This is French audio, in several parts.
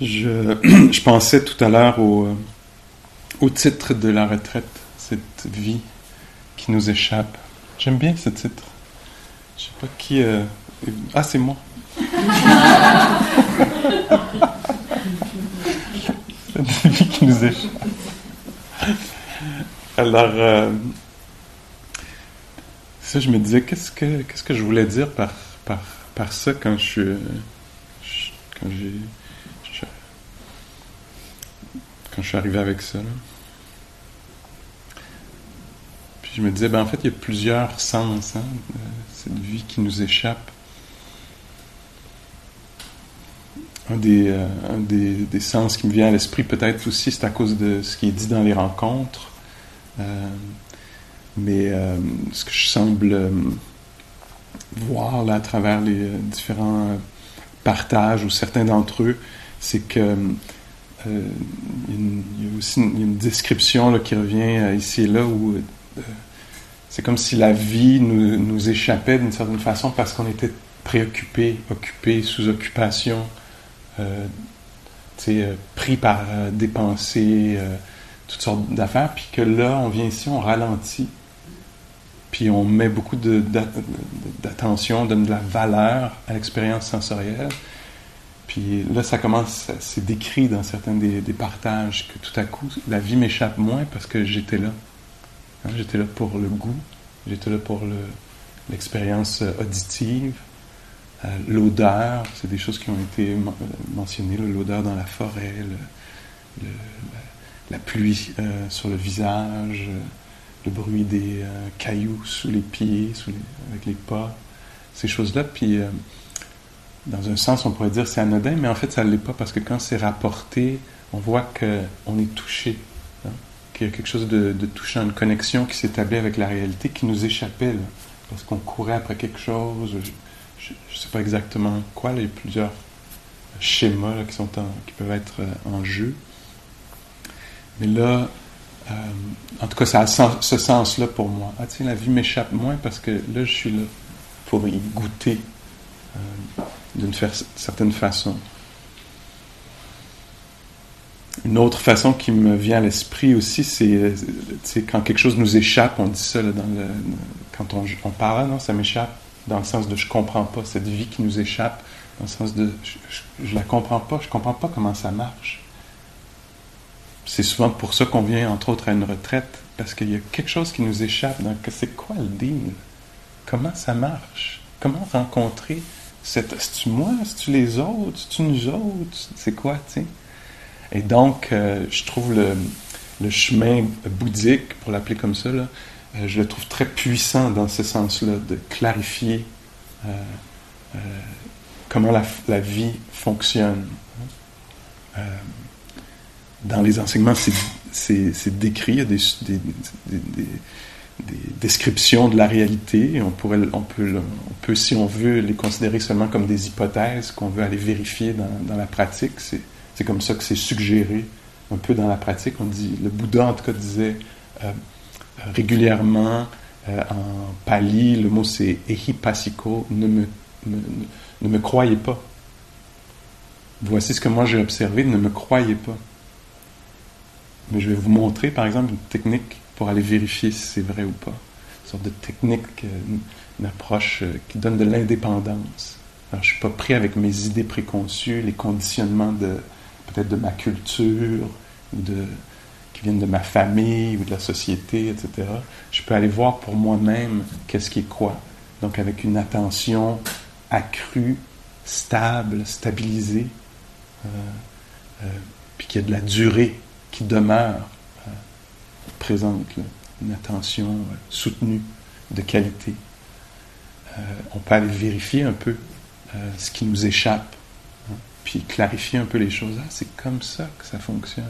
Je, je pensais tout à l'heure au, euh, au titre de la retraite, cette vie qui nous échappe. J'aime bien ce titre. Je sais pas qui. Euh, ah, c'est moi. cette vie qui nous échappe. Alors, euh, ça, je me disais, qu'est-ce que, je voulais dire par, ça quand je suis. Quand j'ai quand je suis arrivé avec ça. Puis je me disais, ben en fait, il y a plusieurs sens, hein, cette vie qui nous échappe. Un des, euh, des, sens qui me vient à l'esprit, peut-être aussi, c'est à cause de ce qui est dit dans les rencontres. Euh, mais euh, ce que je semble voir là à travers les différents partages ou certains d'entre eux, c'est que euh, il, y a aussi une, description qui revient euh, ici et là où euh, c'est comme si la vie nous, échappait d'une certaine façon parce qu'on était préoccupé, occupé, sous occupation, pris par des pensées, toutes sortes d'affaires, puis que là, on vient ici, on ralentit, puis on met beaucoup d'attention, donne de la valeur à l'expérience sensorielle, puis là, ça commence, c'est décrit dans certains des, partages que tout à coup, la vie m'échappe moins parce que j'étais là. Hein, j'étais là pour le goût, j'étais là pour l'expérience auditive, euh, l'odeur, c'est des choses qui ont été mentionnées, l'odeur dans la forêt, la, pluie euh, sur le visage, le bruit des euh, cailloux sous les pieds, avec les pas, ces choses-là. Dans un sens, on pourrait dire c'est anodin, mais en fait, ça ne l'est pas parce que quand c'est rapporté, on voit qu'on est touché, hein, qu'il y a quelque chose de, touchant, une connexion qui s'établit avec la réalité qui nous échappait, parce qu'on courait après quelque chose, je ne sais pas exactement quoi, il y a plusieurs schémas qui, sont qui peuvent être euh, en jeu. Mais là, euh, en tout cas, ça a ce sens-là pour moi. Ah tiens, la vie m'échappe moins parce que là, je suis là pour y goûter. Euh, d'une certaine façon. Une autre façon qui me vient à l'esprit aussi, c'est quand quelque chose nous échappe, on dit ça dans quand on, parle, non, ça m'échappe, dans le sens de je comprends pas, cette vie qui nous échappe, dans le sens de je, je, la comprends pas, je comprends pas comment ça marche. C'est souvent pour ça qu'on vient, entre autres, à une retraite, parce qu'il y a quelque chose qui nous échappe. Donc, c'est quoi le deal? Comment ça marche? Comment rencontrer c'est-tu moi? C'est-tu les autres? C'est-tu nous autres? C'est quoi, tu sais? Et donc, euh, je trouve le, chemin bouddhique, pour l'appeler comme ça, là, euh, je le trouve très puissant dans ce sens-là, de clarifier euh, comment la, vie fonctionne. dans les enseignements, c'est décrit, il y a des descriptions de la réalité. On, pourrait, on, peut, on peut, si on veut, les considérer seulement comme des hypothèses qu'on veut aller vérifier dans, dans la pratique. C'est comme ça que c'est suggéré un peu dans la pratique. On dit, le Bouddha en tout cas disait euh, régulièrement euh, en pali, le mot c'est ehipasiko, ne me, ne me croyez pas. Voici ce que moi j'ai observé, ne me croyez pas. Mais je vais vous montrer par exemple une technique pour aller vérifier si c'est vrai ou pas. Une sorte de technique, euh, une, approche euh, qui donne de l'indépendance. Alors, je ne suis pas pris avec mes idées préconçues, les conditionnements de peut-être de ma culture, de, qui viennent de ma famille ou de la société, etc. Je peux aller voir pour moi-même qu'est-ce qui est quoi. Donc avec une attention accrue, stable, stabilisée, euh, puis qu'il y a de la durée qui demeure présente, une attention euh, soutenue, de qualité. Euh, on peut aller vérifier un peu euh, ce qui nous échappe, hein, puis clarifier un peu les choses. Ah, c'est comme ça que ça fonctionne.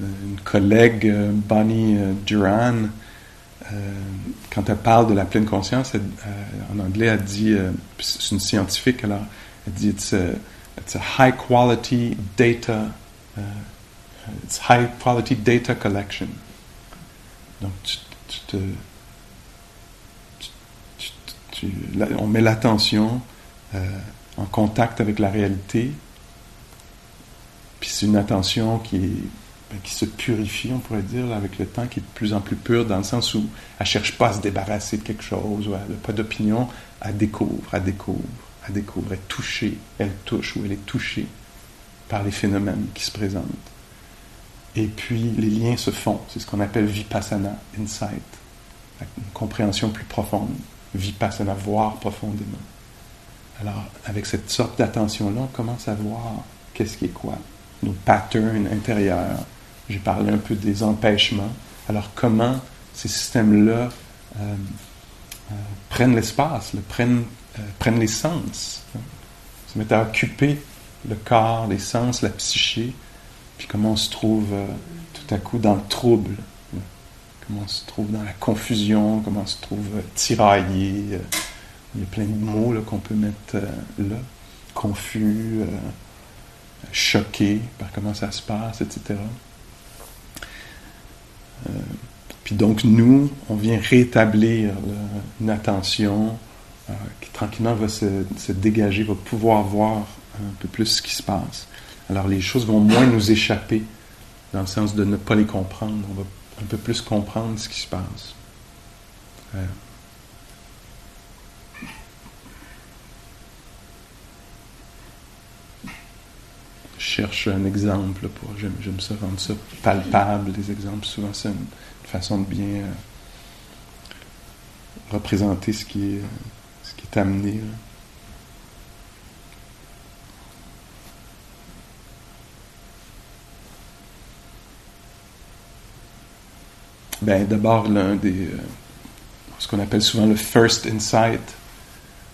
Une collègue, Bonnie Duran, quand elle parle de la pleine conscience, en anglais, elle dit, c'est une scientifique, alors, elle dit, it's a, it's high quality data it's high quality data collection. Donc, on met l'attention euh, en contact avec la réalité. Puis c'est une attention qui, ben, se purifie, on pourrait dire, avec le temps, qui est de plus en plus pure, dans le sens où elle cherche pas à se débarrasser de quelque chose, ou elle n'a pas d'opinion, elle découvre, elle découvre, elle découvre, elle est elle touche, ou elle est touchée par les phénomènes qui se présentent. Et puis les liens se font, c'est ce qu'on appelle vipassana, insight, une compréhension plus profonde, vipassana, voir profondément. Alors, avec cette sorte d'attention-là, on commence à voir qu'est-ce qui est quoi, nos patterns intérieurs. J'ai parlé un peu des empêchements. Alors, comment ces systèmes-là euh, euh, prennent l'espace, prennent, euh, prennent les sens, hein, se mettent à occuper le corps, les sens, la psyché, puis comment on se trouve tout à coup dans le trouble, comment on se trouve dans la confusion, comment on se trouve tiraillé il y a plein de mots qu'on peut mettre euh, là. Confus, euh, choqué par comment ça se passe, etc. Euh, puis donc, nous, on vient rétablir une attention qui tranquillement va se, dégager, va pouvoir voir un peu plus ce qui se passe. Alors, les choses vont moins nous échapper, dans le sens de ne pas les comprendre. On va un peu plus comprendre ce qui se passe. cherche un exemple. Pour, j'aime, ça rendre ça palpable, les exemples. Souvent, c'est une, façon de bien euh, représenter ce qui est amené. Ben, d'abord, l'un des. Euh, ce qu'on appelle souvent le first insight,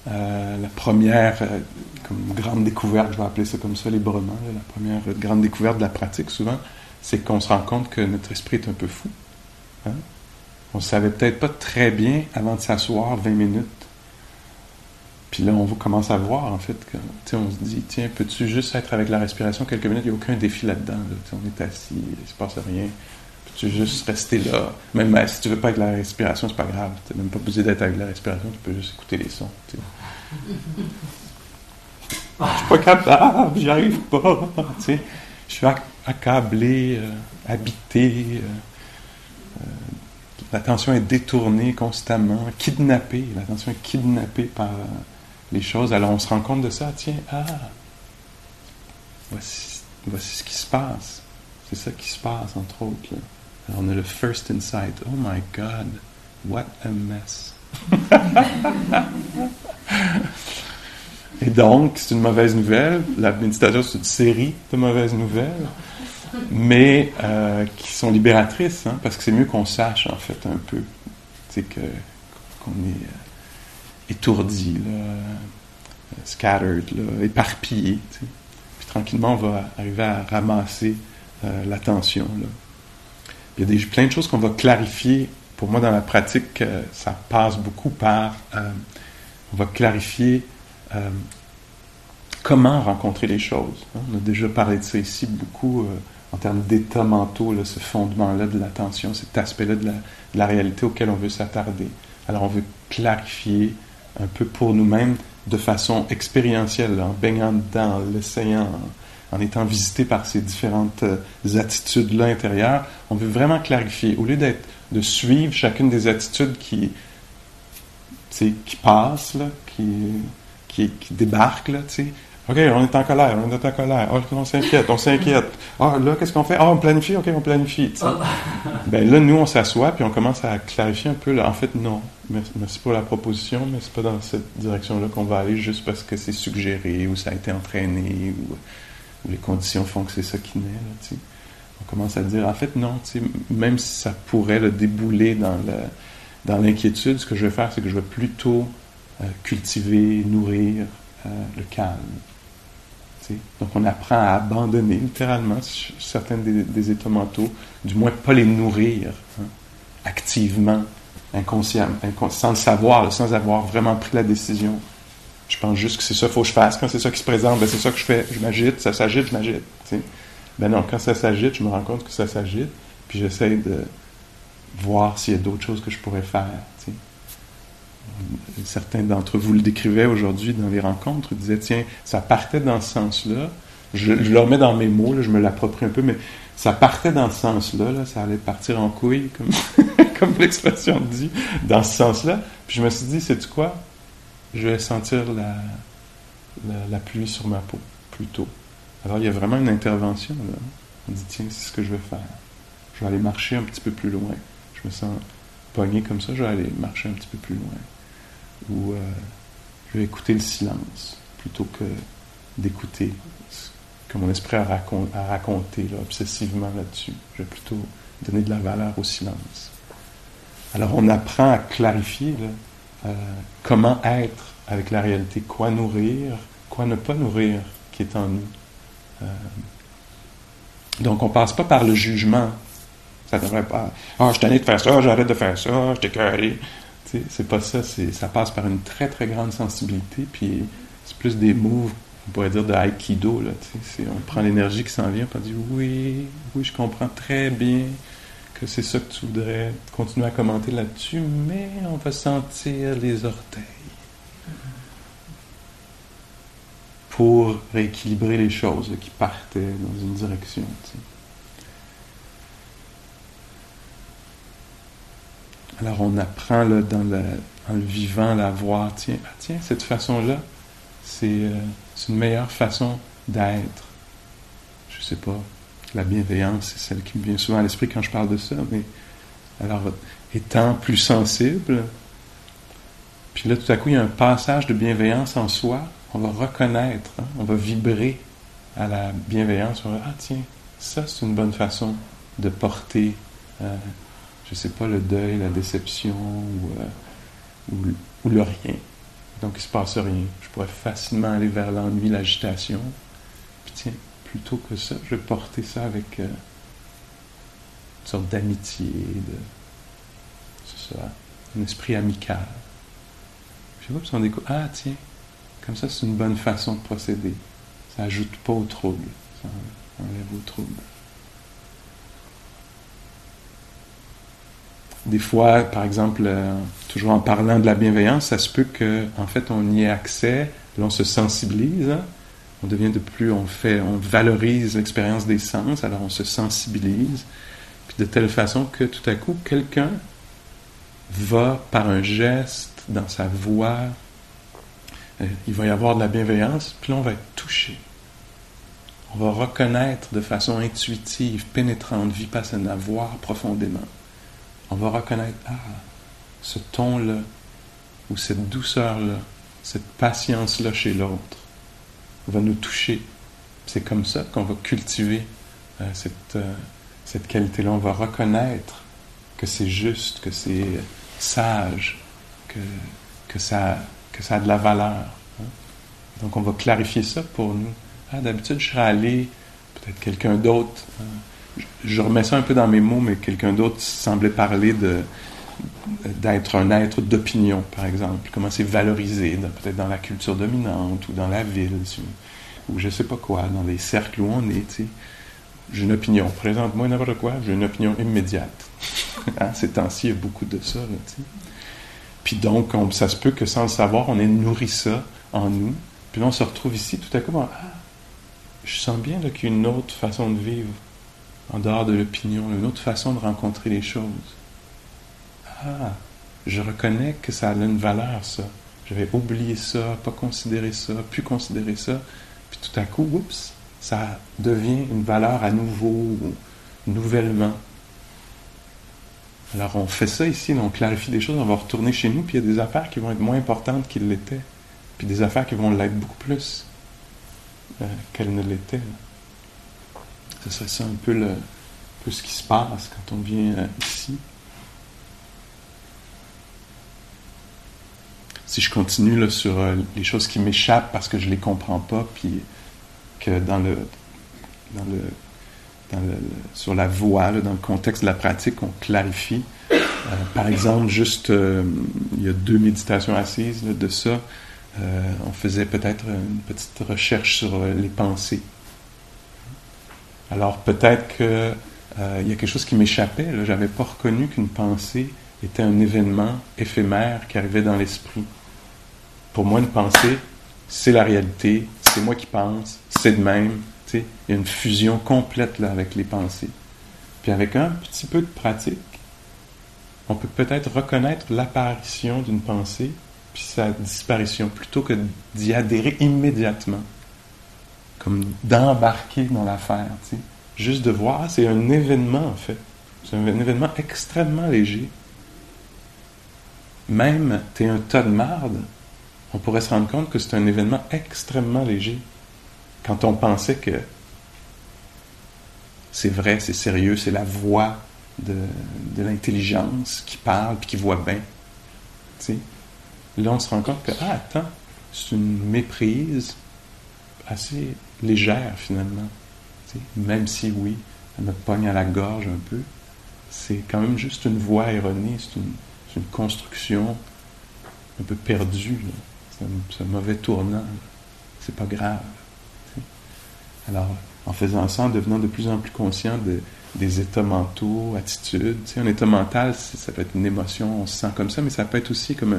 euh, la première euh, comme grande découverte, je vais appeler ça comme ça librement, la première grande découverte de la pratique souvent, c'est qu'on se rend compte que notre esprit est un peu fou. Hein? On ne savait peut-être pas très bien avant de s'asseoir 20 minutes. Puis là, on commence à voir, en fait, que, on se dit, tiens, peux-tu juste être avec la respiration quelques minutes? Il n'y a aucun défi là-dedans. On est assis, il ne se passe rien. Peux-tu juste rester là? Même si tu veux pas avec la respiration, c'est pas grave. Tu même pas besoin d'être avec la respiration, tu peux juste écouter les sons. Je suis pas capable, j'y arrive pas. je suis accablé, euh, habité. Euh, euh, l'attention est détournée constamment, kidnappée. L'attention est kidnappée par les choses. Alors on se rend compte de ça. Tiens, ah, voici, voici ce qui se passe. C'est ça qui se passe, entre autres. On a le first insight. Oh my God, what a mess. Et donc, c'est une mauvaise nouvelle. La méditation, c'est une série de mauvaises nouvelles, mais euh, qui sont libératrices, hein, parce que c'est mieux qu'on sache, en fait, un peu, tu que, qu'on est euh, étourdi, là, euh, scattered, là, éparpillé. Puis tranquillement, on va arriver à ramasser l'attention. Là. Il y a des, plein de choses qu'on va clarifier. Pour moi, dans la pratique, ça passe beaucoup par... on va clarifier euh, comment rencontrer les choses. Hein? On a déjà parlé de ça ici beaucoup euh, en termes d'état mentaux, ce fondement-là de l'attention, cet aspect-là de la, réalité auquel on veut s'attarder. Alors on veut clarifier un peu pour nous-mêmes de façon expérientielle, en baignant dedans, en l'essayant, en, étant visité par ces différentes euh, attitudes-là intérieures. On veut vraiment clarifier. Au lieu d'être de suivre chacune des attitudes qui, qui passent, là, qui, qui, débarque, là, tu sais. OK, on est en colère, on est en colère. Oh, on s'inquiète, on s'inquiète. Ah, là, qu'est-ce qu'on fait? Ah, on planifie, OK, on planifie. Ben là, nous, on s'assoit, puis on commence à clarifier un peu. Là. En fait, non. Merci pour la proposition, mais c'est pas dans cette direction-là qu'on va aller juste parce que c'est suggéré ou ça a été entraîné ou, les conditions font que c'est ça qui naît. On commence à dire, en fait, non, même si ça pourrait le débouler dans dans l'inquiétude, ce que je vais faire, c'est que je vais plutôt euh, cultiver, nourrir euh, le calme. Donc on apprend à abandonner littéralement certains des, états mentaux, du moins pas les nourrir hein, activement, inconsciemment, sans le savoir, sans avoir vraiment pris la décision. Je pense juste que c'est ça qu'il faut que je fasse. Quand c'est ça qui se présente, ben c'est ça que je fais. Je m'agite, ça s'agite, je m'agite. Ben non, quand ça s'agite, je me rends compte que ça s'agite, puis j'essaie de voir s'il y a d'autres choses que je pourrais faire. certains d'entre vous le décrivaient aujourd'hui dans les rencontres, ils disaient, tiens, ça partait dans ce sens-là, je, le remets dans mes mots, je me l'approprie un peu, mais ça partait dans ce sens-là, là, ça allait partir en couille, comme, comme l'expression dit, dans ce sens-là. Puis je me suis dit, c'est quoi? Je vais sentir la, la, pluie sur ma peau, plutôt. Alors il y a vraiment une intervention, là. On dit, tiens, c'est ce que je vais faire. Je vais aller marcher un petit peu plus loin. Je me sens pogné comme ça, je vais aller marcher un petit peu plus loin. Ou euh, je vais écouter le silence plutôt que d'écouter que mon esprit a, raconté obsessivement là-dessus. Je vais plutôt donner de la valeur au silence. Alors on apprend à clarifier euh, comment être avec la réalité, quoi nourrir, quoi ne pas nourrir qui est en nous? Euh, donc on passe pas par le jugement. Ça devrait pas. Ah, je suis tanné de faire ça, j'arrête de faire ça, je t'écœuré. C'est pas ça, ça passe par une très très grande sensibilité, puis c'est plus des moves on pourrait dire de Aikido. Là, on prend l'énergie qui s'en vient, on dit oui, oui, je comprends très bien que c'est ça que tu voudrais continuer à commenter là-dessus, mais on va sentir les orteils pour rééquilibrer les choses qui partaient dans une direction. Alors on apprend là, dans, le, le vivant à voir, tiens, ah, tiens, cette façon-là, c'est euh, c'est une meilleure façon d'être. Je sais pas. La bienveillance, c'est celle qui me vient souvent à l'esprit quand je parle de ça. Mais alors, étant plus sensible, puis là, tout à coup, il y a un passage de bienveillance en soi. On va reconnaître, hein, on va vibrer à la bienveillance. On va ah tiens, ça c'est une bonne façon de porter, euh, je sais pas, le deuil, la déception ou, euh, ou le rien. Donc, il ne se passe rien. Je pourrais facilement aller vers l'ennui, l'agitation. Puis tiens, plutôt que ça, je vais porter ça avec euh, une sorte d'amitié, de. Un esprit amical. Je sais pas, puis on découvre, ah tiens, comme ça, c'est une bonne façon de procéder. Ça n'ajoute pas au trouble, ça enlève au trouble. des fois, par exemple, euh, toujours en parlant de la bienveillance, ça se peut que, en fait, on y ait accès, on se sensibilise, hein. On devient de plus, on fait, on valorise l'expérience des sens, alors on se sensibilise, puis de telle façon que tout à coup, quelqu'un va par un geste, dans sa voix, euh, il va y avoir de la bienveillance, puis là, on va être touché. On va reconnaître de façon intuitive, pénétrante, vipassana, voir profondément on va reconnaître, ah, ce ton-là, ou cette douceur-là, cette patience-là chez l'autre, va nous toucher. C'est comme ça qu'on va cultiver euh, cette, euh, cette qualité-là. On va reconnaître que c'est juste, que c'est sage, que, que, ça, que ça a de la valeur. Hein. Donc on va clarifier ça pour nous. Ah, d'habitude, je serais allé, peut-être quelqu'un d'autre. Hein, je remets ça un peu dans mes mots, mais quelqu'un d'autre semblait parler de d'être un être d'opinion, par exemple. Comment c'est valorisé, peut-être dans la culture dominante ou dans la ville, ou je sais pas quoi, dans les cercles où on est. J'ai une opinion. Présente-moi n'importe quoi, j'ai une opinion immédiate. hein? Ces temps-ci, il y a beaucoup de ça. Puis donc, ça se peut que sans le savoir, on ait nourri ça en nous. Puis là, on se retrouve ici, tout à coup, ah, je sens bien qu'il y a une autre façon de vivre en dehors de l'opinion, une autre façon de rencontrer les choses. Ah, je reconnais que ça a une valeur, ça. J'avais oublié ça, pas considéré ça, pu considérer ça. Puis tout à coup, oups, ça devient une valeur à nouveau, nouvellement. Alors on fait ça ici, on clarifie des choses, on va retourner chez nous, puis il y a des affaires qui vont être moins importantes qu'ils l'étaient, puis des affaires qui vont l'être beaucoup plus euh, qu'elles ne l'étaient. Ce serait ça un peu, le, ce qui se passe quand on vient euh, ici. Si je continue sur euh, les choses qui m'échappent parce que je les comprends pas, puis que dans le, dans le, dans le sur la voie, dans le contexte de la pratique, on clarifie. Euh, par exemple, juste, il y a deux méditations assises de ça. on faisait peut-être une petite recherche sur les pensées. Alors peut-être qu'il euh, y a quelque chose qui m'échappait. Je n'avais pas reconnu qu'une pensée était un événement éphémère qui arrivait dans l'esprit. Pour moi, une pensée, c'est la réalité, c'est moi qui pense, c'est de même. Il y a une fusion complète avec les pensées. Puis avec un petit peu de pratique, on peut peut-être reconnaître l'apparition d'une pensée puis sa disparition plutôt que d'y adhérer immédiatement, comme d'embarquer dans l'affaire. Juste de voir, c'est un événement en fait. C'est un événement extrêmement léger. Même, t'es un tas de marde, on pourrait se rendre compte que c'est un événement extrêmement léger. Quand on pensait que c'est vrai, c'est sérieux, c'est la voix de, l'intelligence qui parle puis qui voit bien. Là, on se rend compte que, ah, attends, c'est une méprise assez légère finalement. Même si, oui, elle me pogne à la gorge un peu, c'est quand même juste une voix erronée, c'est une, construction un peu perdue. Un, mauvais tournant. C'est pas grave. Alors, en faisant ça, en devenant de plus en plus conscient des états mentaux, attitudes. un état mental, ça peut être une émotion, on se sent comme ça, mais ça peut être aussi comme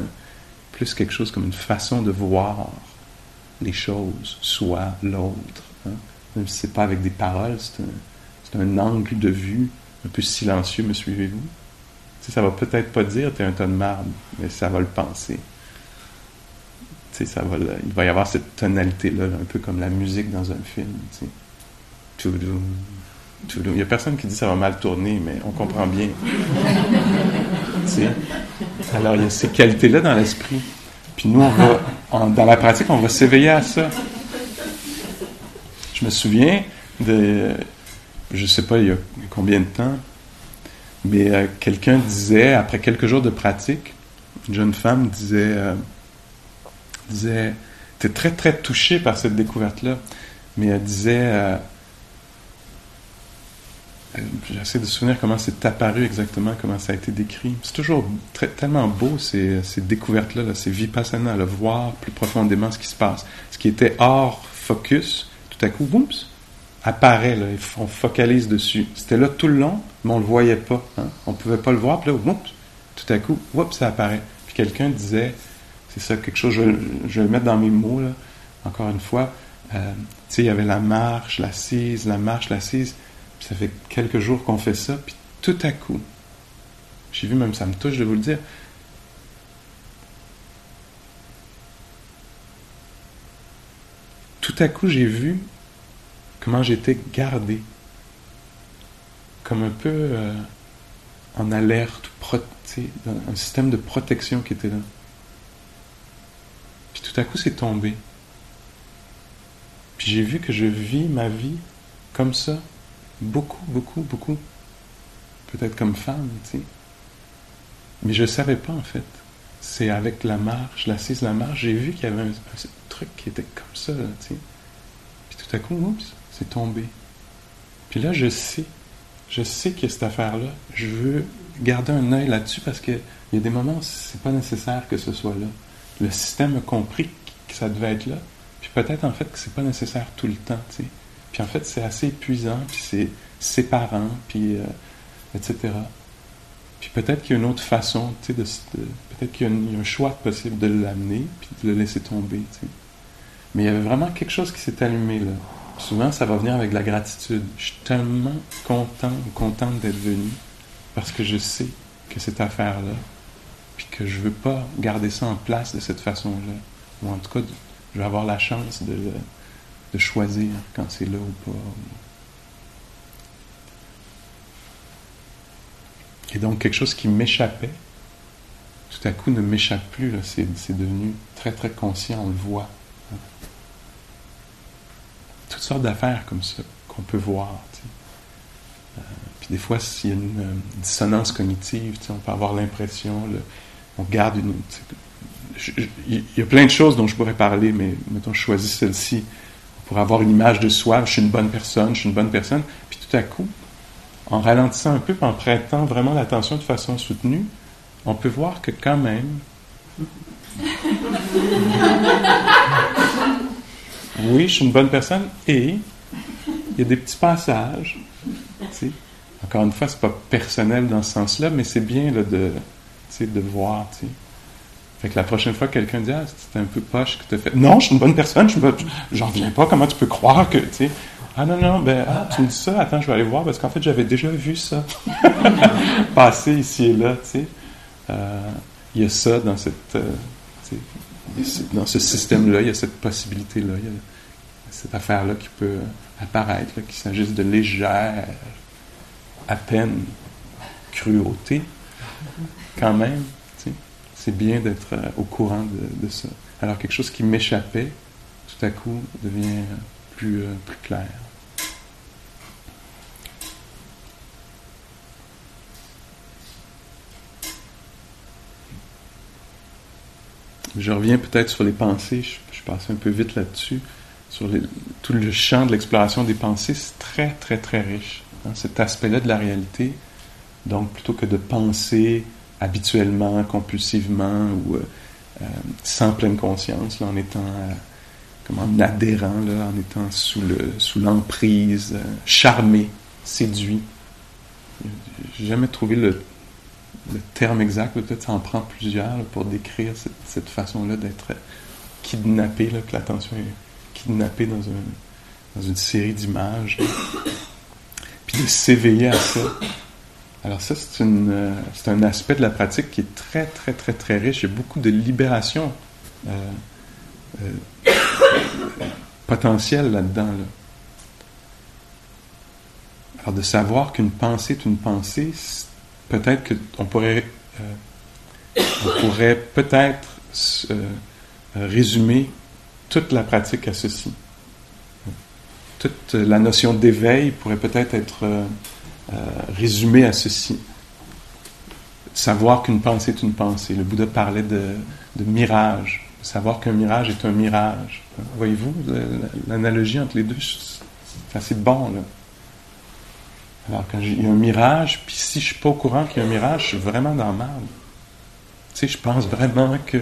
plus quelque chose comme une façon de voir les choses, soit l'autre. Hein. Même si c'est pas avec des paroles, c'est un, angle de vue un peu silencieux, me suivez-vous? ça va peut-être pas dire es un tas de marde, mais ça va le penser. Ça va, il va y avoir cette tonalité-là, un peu comme la musique dans un film. Il n'y a personne qui dit ça va mal tourner, mais on comprend bien. Alors, il y a ces qualités-là dans l'esprit. Puis nous, on va, dans la pratique, on va s'éveiller à ça. Je me souviens de, je ne sais pas il y a combien de temps, mais euh, quelqu'un disait, après quelques jours de pratique, une jeune femme disait, euh, disait, était très très touchée par cette découverte-là, mais elle disait, euh, J'essaie de souvenir comment c'est apparu exactement, comment ça a été décrit. C'est toujours tellement beau ces, découvertes-là, ces vipassana, le voir plus profondément ce qui se passe. Ce qui était hors focus, tout à coup, oups, apparaît, là, on focalise dessus. C'était là tout le long, mais on ne le voyait pas. Hein. On ne pouvait pas le voir, puis là, tout à coup, oups, ça apparaît. Puis quelqu'un disait, c'est ça, quelque chose, je, je, vais le mettre dans mes mots, là, encore une fois, euh, tu sais, il y avait la marche, l'assise, la marche, l'assise. Ça fait quelques jours qu'on fait ça, puis tout à coup, j'ai vu même ça me touche de vous le dire, tout à coup j'ai vu comment j'étais gardé, comme un peu euh, en alerte, un système de protection qui était là. Puis tout à coup c'est tombé. Puis j'ai vu que je vis ma vie comme ça, Beaucoup, beaucoup, beaucoup. Peut-être comme femme, tu sais. Mais je ne savais pas, en fait. C'est avec la marche, l'assise, la marche, j'ai vu qu'il y avait un, truc qui était comme ça, tu sais. Puis tout à coup, oups, c'est tombé. Puis là, je sais, je sais a cette affaire-là. Je veux garder un œil là-dessus parce qu'il y a des moments où c'est pas nécessaire que ce soit là. Le système a compris que ça devait être là. Puis peut-être en fait que c'est pas nécessaire tout le temps. Puis en fait, c'est assez épuisant, puis c'est séparant, puis euh, etc. Puis peut-être qu'il y a une autre façon, peut-être qu'il y, a un choix possible de l'amener, puis de le laisser tomber. Mais il y avait vraiment quelque chose qui s'est allumé là. Souvent, ça va venir avec la gratitude. Je suis tellement content ou contente d'être venu parce que je sais que cette affaire-là, puis que je veux pas garder ça en place de cette façon-là. Ou en tout cas, je vais avoir la chance de, de choisir quand c'est là ou pas. Et donc quelque chose qui m'échappait, tout à coup ne m'échappe plus, c'est, devenu très très conscient, on le voit. Toutes sortes d'affaires comme ça qu'on peut voir. Euh, puis des fois, s'il y a une, dissonance cognitive, on peut avoir l'impression, garde une... Il y a plein de choses dont je pourrais parler, mais mettons, je choisis celle-ci pour avoir une image de soi, je suis une bonne personne, je suis une bonne personne. Puis tout à coup, en ralentissant un peu, en prêtant vraiment l'attention de façon soutenue, on peut voir que quand même, oui, je suis une bonne personne et il y a des petits passages. Encore une fois, c'est pas personnel dans ce sens-là, mais c'est bien de, de voir, tu sais. Fait que la prochaine fois que quelqu'un dit Ah, c'était un peu poche que tu fait. Non, je suis une bonne personne, je j'en reviens pas, comment tu peux croire que, tu. Ah non, non, ben, ah, tu me dis ça, attends, je vais aller voir, parce qu'en fait, j'avais déjà vu ça passer ici et là, tu sais. Euh, il y a ça dans cette. Euh, dans ce système-là, il y a cette possibilité-là, il y a cette affaire-là qui peut apparaître, qu'il s'agisse de légère, à peine cruauté, quand même c'est bien d'être euh, au courant de, ça. Alors quelque chose qui m'échappait, tout à coup, devient plus, euh, plus clair. Je reviens peut-être sur les pensées, je, je passe un peu vite là-dessus. Sur tout le champ de l'exploration des pensées, c'est très, très, très riche. Hein, cet aspect-là de la réalité. Donc, plutôt que de penser habituellement, compulsivement ou euh, euh, sans pleine conscience, en étant euh, en adhérent, en étant sous le sous l'emprise, charmé, séduit. J'ai jamais trouvé le, le terme exact, peut-être ça en prend plusieurs pour décrire cette, cette façon-là d'être kidnappé, là, que l'attention est kidnappée dans, un, dans une série d'images. Puis de s'éveiller à ça. Alors ça, euh, c'est, un aspect de la pratique qui est très, très, très, très riche. Il y a beaucoup de libération euh, euh, potentielle là-dedans. Alors de savoir qu'une pensée est une pensée, peut-être qu'on pourrait, on pourrait peut-être résumer toute la pratique à ceci. Toute la notion d'éveil pourrait peut-être être euh, résumé à ceci. Savoir qu'une pensée est une pensée. Le Bouddha parlait de, mirage. Savoir qu'un mirage est un mirage. Voyez-vous l'analogie entre les deux? C'est assez bon, là. Alors, quand il y a un mirage, puis si je suis pas au courant qu'il y a un mirage, je suis vraiment dans le mal. Tu sais, je pense vraiment que.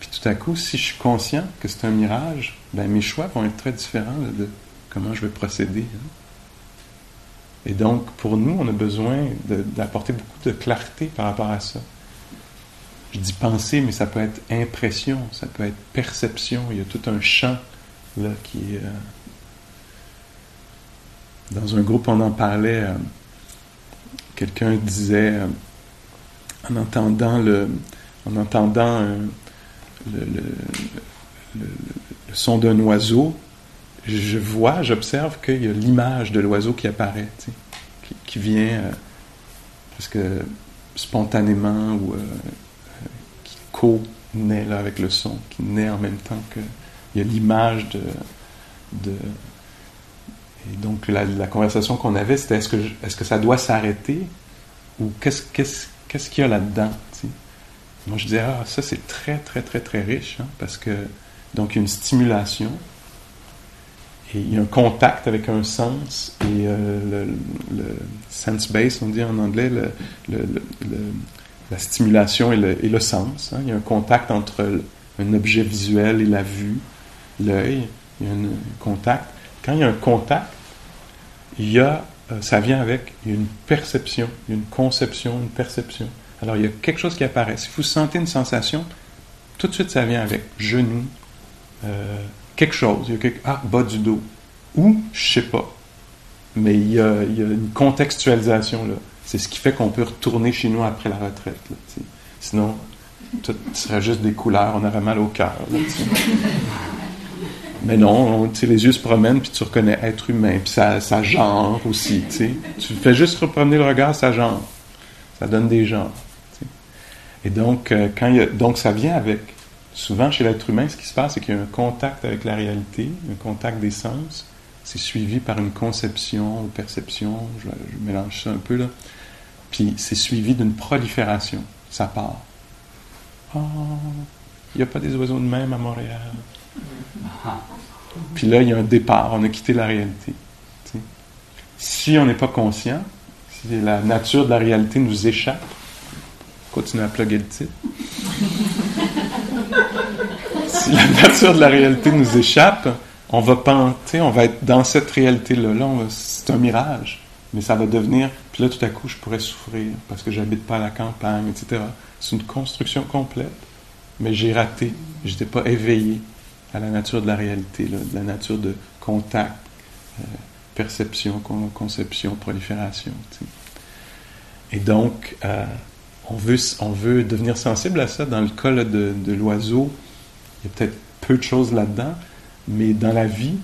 Puis tout à coup, si je suis conscient que c'est un mirage, ben mes choix vont être très différents de comment je vais procéder. Hein. Et donc, pour nous, on a besoin d'apporter beaucoup de clarté par rapport à ça. Je dis penser, mais ça peut être impression, ça peut être perception. Il y a tout un champ là qui est. Euh, dans un groupe, on en parlait. Euh, quelqu'un disait, euh, en entendant le, en entendant le, son d'un oiseau, je vois, j'observe qu'il y a l'image de l'oiseau qui apparaît, qui, vient euh, presque spontanément ou euh, qui co-naît avec le son, qui naît en même temps que. Il y a l'image de. Et donc, la, conversation qu'on avait, c'était est-ce que, est que ça doit s'arrêter ou qu'est-ce qu'il y a là-dedans Moi, je disais, ah, ça, c'est très, très, très, très riche, hein, parce que. Donc, une stimulation il y a un contact avec un sens et euh, le, sense base, on dit en anglais, la stimulation et le, sens. Hein. Il y a un contact entre un objet visuel et la vue, l'œil. Il y a un, contact. Quand il y a un contact, il y a, euh, ça vient avec une perception, une conception, une perception. Alors il y a quelque chose qui apparaît. Si vous sentez une sensation, tout de suite ça vient avec genou, euh, quelque chose. Il y a quelque, ah, bas du dos. Ou, je sais pas. Mais il y, a, une contextualisation là. C'est ce qui fait qu'on peut retourner chez nous après la retraite. Sinon, tout serait juste des couleurs, on aurait mal au cœur. Mais non, les yeux se promènent, puis tu reconnais être humain, puis ça, genre aussi. Tu fais juste repromener le regard, ça genre. Ça donne des genres. Et donc, euh, quand donc ça vient avec souvent chez l'être humain, ce qui se passe, c'est qu'il y a un contact avec la réalité, un contact des sens. C'est suivi par une conception ou perception, je, mélange ça un peu là. Puis c'est suivi d'une prolifération. Ça part. Ah, il n'y a pas des oiseaux de même à Montréal. Puis là, il y a un départ, on a quitté la réalité. Si on n'est pas conscient, si la nature de la réalité nous échappe, continue à plugger le titre la nature de la réalité nous échappe, on va penser, on va être dans cette réalité-là. Là, c'est un mirage. Mais ça va devenir, puis là tout à coup je pourrais souffrir parce que j'habite pas à la campagne, etc. C'est une construction complète, mais j'ai raté, j'étais pas éveillé à la nature de la réalité, de la nature de contact, euh, perception, conception, prolifération. Et donc, euh, on, veut, on veut devenir sensible à ça. Dans le cas de l'oiseau, il y a peut-être peu de choses là-dedans, mais dans la vie,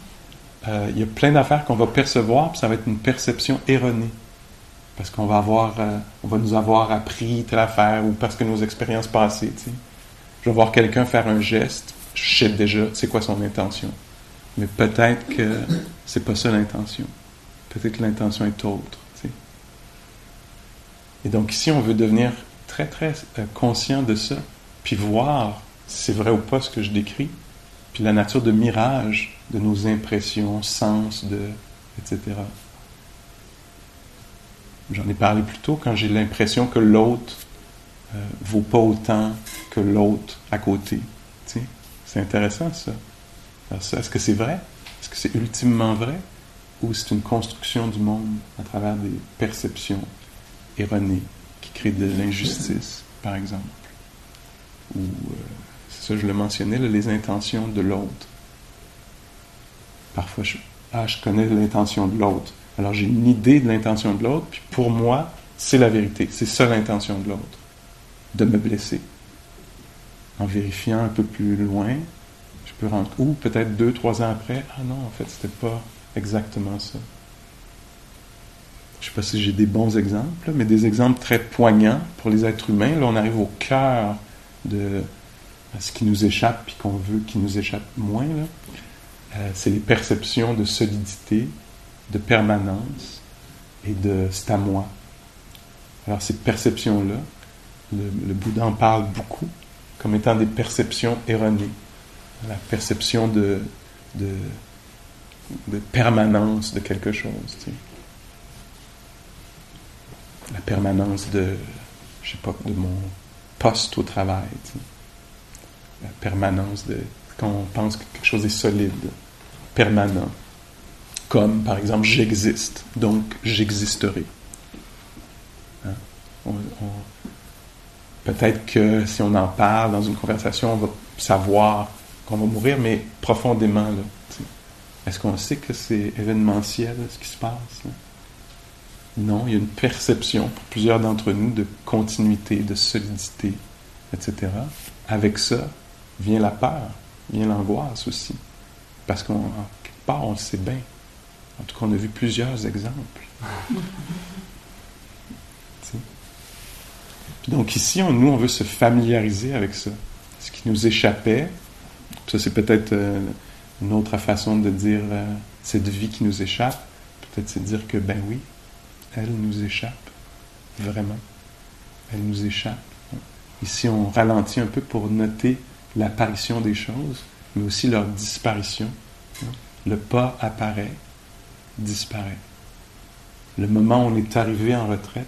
euh, il y a plein d'affaires qu'on va percevoir, puis ça va être une perception erronée. Parce qu'on va avoir, euh, on va nous avoir appris telle affaire, ou parce que nos expériences passées, tu sais. Je vais voir quelqu'un faire un geste, je sais déjà c'est quoi son intention. Mais peut-être que c'est pas ça l'intention. Peut-être que l'intention est autre. Tu sais. Et donc ici, on veut devenir très, très euh, conscient de ça, puis voir c'est vrai ou pas ce que je décris, puis la nature de mirage de nos impressions, sens, de, etc. J'en ai parlé plus tôt quand j'ai l'impression que l'autre euh, vaut pas autant que l'autre à côté. C'est intéressant ça. Est-ce que c'est vrai? Est-ce que c'est ultimement vrai? Ou c'est une construction du monde à travers des perceptions erronées qui créent de l'injustice, par exemple? Ou, euh, ça, je le mentionnais, les intentions de l'autre. Parfois, je, ah, je connais l'intention de l'autre. Alors j'ai une idée de l'intention de l'autre, puis pour moi, c'est la vérité. C'est ça l'intention de l'autre. De me blesser. En vérifiant un peu plus loin, je peux rentrer. Ou peut-être deux, trois ans après, ah non, en fait, c'était pas exactement ça. Je ne sais pas si j'ai des bons exemples, mais des exemples très poignants pour les êtres humains. Là, on arrive au cœur de ce qui nous échappe, puis qu'on veut qu'il nous échappe moins. Euh, c'est les perceptions de solidité, de permanence et de c'est à moi. Alors ces perceptions-là, le, Bouddha en parle beaucoup comme étant des perceptions erronées. La perception de, de, permanence de quelque chose. La permanence de, je sais pas, de mon poste au travail. Permanence de quand on pense que quelque chose est solide permanent, comme par exemple j'existe, donc j'existerai. Hein? Peut-être que si on en parle dans une conversation, on va savoir qu'on va mourir, mais profondément, est-ce qu'on sait que c'est événementiel ce qui se passe? Non, il y a une perception pour plusieurs d'entre nous de continuité, de solidité, etc. Avec ça vient la peur, vient l'angoisse aussi. Parce qu'en quelque part, on le sait bien. En tout cas, on a vu plusieurs exemples. Donc ici, nous, on veut se familiariser avec ça. Ce qui nous échappait, ça c'est peut-être euh, une autre façon de dire euh, cette vie qui nous échappe, peut-être c'est dire que, ben oui, elle nous échappe, vraiment. Elle nous échappe. Ici, on ralentit un peu pour noter l'apparition des choses mais aussi leur disparition. Le pas apparaît, disparaît. Le moment où on est arrivé en retraite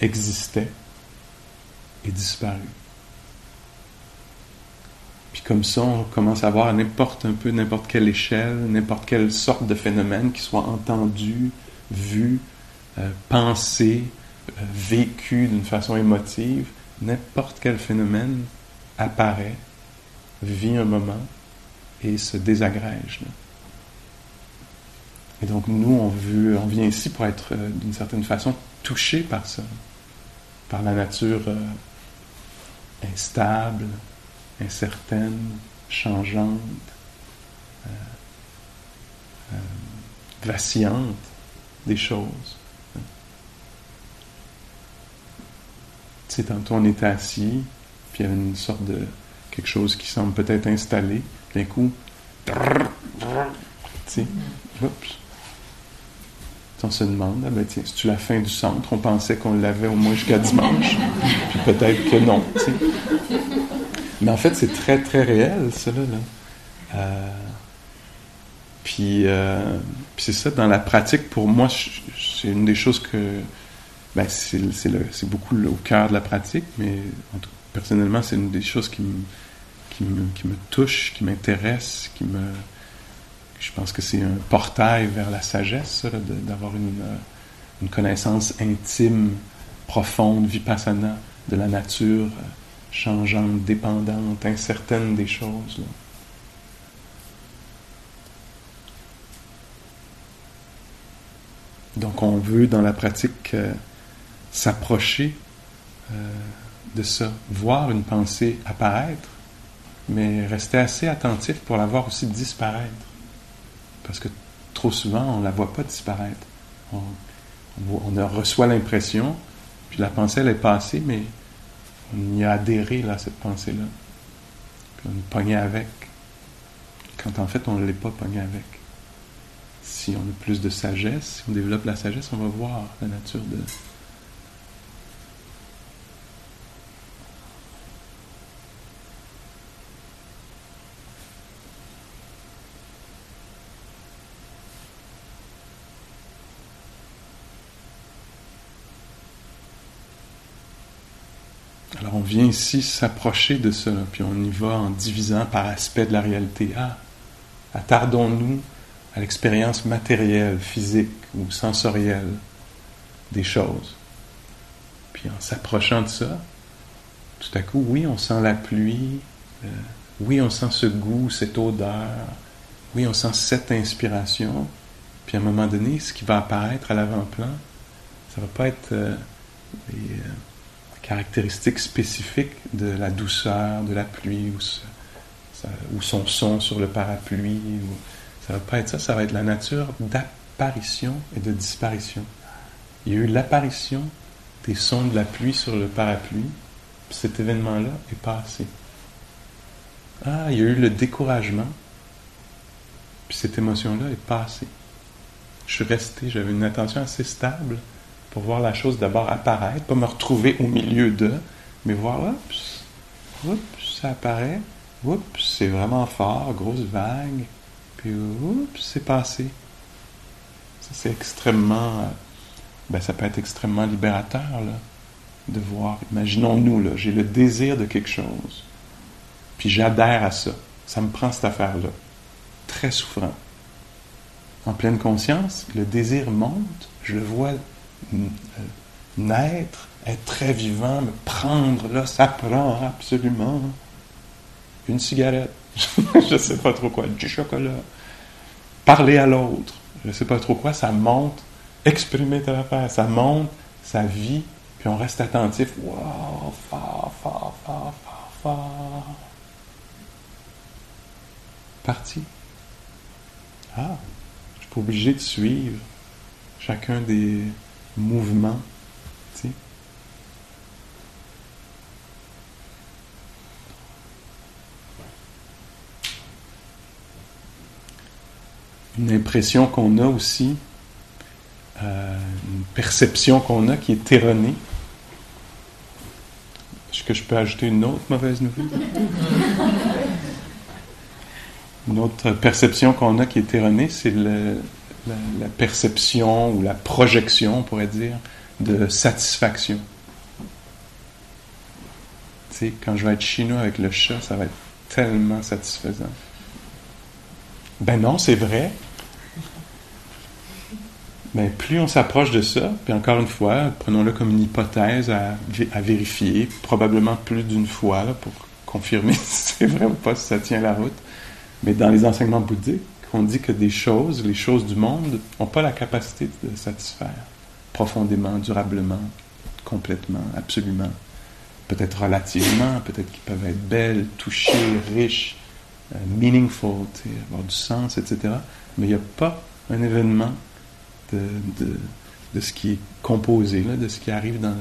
existait et disparu. Puis comme ça, on commence à voir n'importe un peu, n'importe quelle échelle, n'importe quelle sorte de phénomène qui soit entendu, vu, euh, pensé, euh, vécu d'une façon émotive, n'importe quel phénomène apparaît vit un moment et se désagrège. Et donc nous, on, vient ici pour être euh, d'une certaine façon touché par ça, par la nature euh, instable, incertaine, changeante, euh, vacillante des choses. Sais, tantôt on était assis, puis il y avait une sorte de quelque chose qui semble peut-être installé, d'un coup, on se demande, ah ben tiens, c'est-tu la fin du centre? On pensait qu'on l'avait au moins jusqu'à dimanche, puis peut-être que non. Mais en fait, c'est très, très réel, cela. Là. Euh, puis, euh, puis c'est ça, dans la pratique, pour moi, c'est une des choses que. Ben, c'est beaucoup au cœur de la pratique, mais personnellement, c'est une des choses qui me, qui touche, qui m'intéresse, qui me, Je pense que c'est un portail vers la sagesse, d'avoir une, euh, une, connaissance intime, profonde, vipassana de la nature, euh, changeante, dépendante, incertaine des choses. Donc on veut dans la pratique euh, s'approcher de ça, voir une pensée apparaître, mais rester assez attentif pour la voir aussi disparaître. Parce que trop souvent, on ne la voit pas disparaître. On, reçoit l'impression, puis la pensée, elle est passée, mais on y a adhéré, là, cette pensée-là. Puis on est pogné avec. Quand en fait, on ne l'est pas pogné avec. Si on a plus de sagesse, si on développe la sagesse, on va voir la nature de, on vient ici s'approcher de ça, puis on y va en divisant par aspect de la réalité. Ah, attardons-nous à l'expérience matérielle, physique ou sensorielle des choses. Puis en s'approchant de ça, tout à coup, oui, on sent la pluie, euh, oui, on sent ce goût, cette odeur, oui, on sent cette inspiration. Puis à un moment donné, ce qui va apparaître à l'avant-plan, ça va pas être euh, euh, caractéristiques spécifiques de la douceur de la pluie ou, son son sur le parapluie. Ou, ça va pas être ça, ça va être la nature d'apparition et de disparition. Il y a eu l'apparition des sons de la pluie sur le parapluie, puis cet événement-là est passé. Ah, il y a eu le découragement, puis cette émotion-là est passée. Je suis resté, j'avais une attention assez stable, pour voir la chose d'abord apparaître, pas me retrouver au milieu de, mais voir, oups, oups, ça apparaît, oups, c'est vraiment fort, grosse vague, puis oups, c'est passé. Ça, c'est extrêmement, ben, ça peut être extrêmement libérateur, là, de voir. Imaginons-nous, là, j'ai le désir de quelque chose, puis j'adhère à ça. Ça me prend cette affaire-là. Très souffrant. En pleine conscience, le désir monte, je le vois naître, être très vivant, me prendre, là, ça prend absolument une cigarette, je ne sais pas trop quoi, du chocolat, parler à l'autre, je ne sais pas trop quoi, ça monte, exprimer ta affaire, ça monte, ça vit, puis on reste attentif, wow, fort, fort, fort, fort, fort. Parti. Ah, je suis pas obligé de suivre chacun des, mouvement. Une impression qu'on a aussi, euh, une perception qu'on a qui est erronée. Est-ce que je peux ajouter une autre mauvaise nouvelle? Une autre perception qu'on a qui est erronée, c'est le, la, perception ou la projection, on pourrait dire, de satisfaction. Tu sais, quand je vais être chez nous avec le chat, ça va être tellement satisfaisant. Ben non, c'est vrai. Mais plus on s'approche de ça, puis encore une fois, prenons-le comme une hypothèse à, à vérifier, probablement plus d'une fois pour confirmer si c'est vrai ou pas, si ça tient la route. Mais dans les enseignements bouddhiques, qu'on dit que des choses, les choses du monde, n'ont pas la capacité de satisfaire profondément, durablement, complètement, absolument. Peut-être relativement, peut-être qu'ils peuvent être belles, touchées, riches, euh, meaningful, avoir du sens, etc. Mais il n'y a pas un événement de, ce qui est composé, de ce qui arrive dans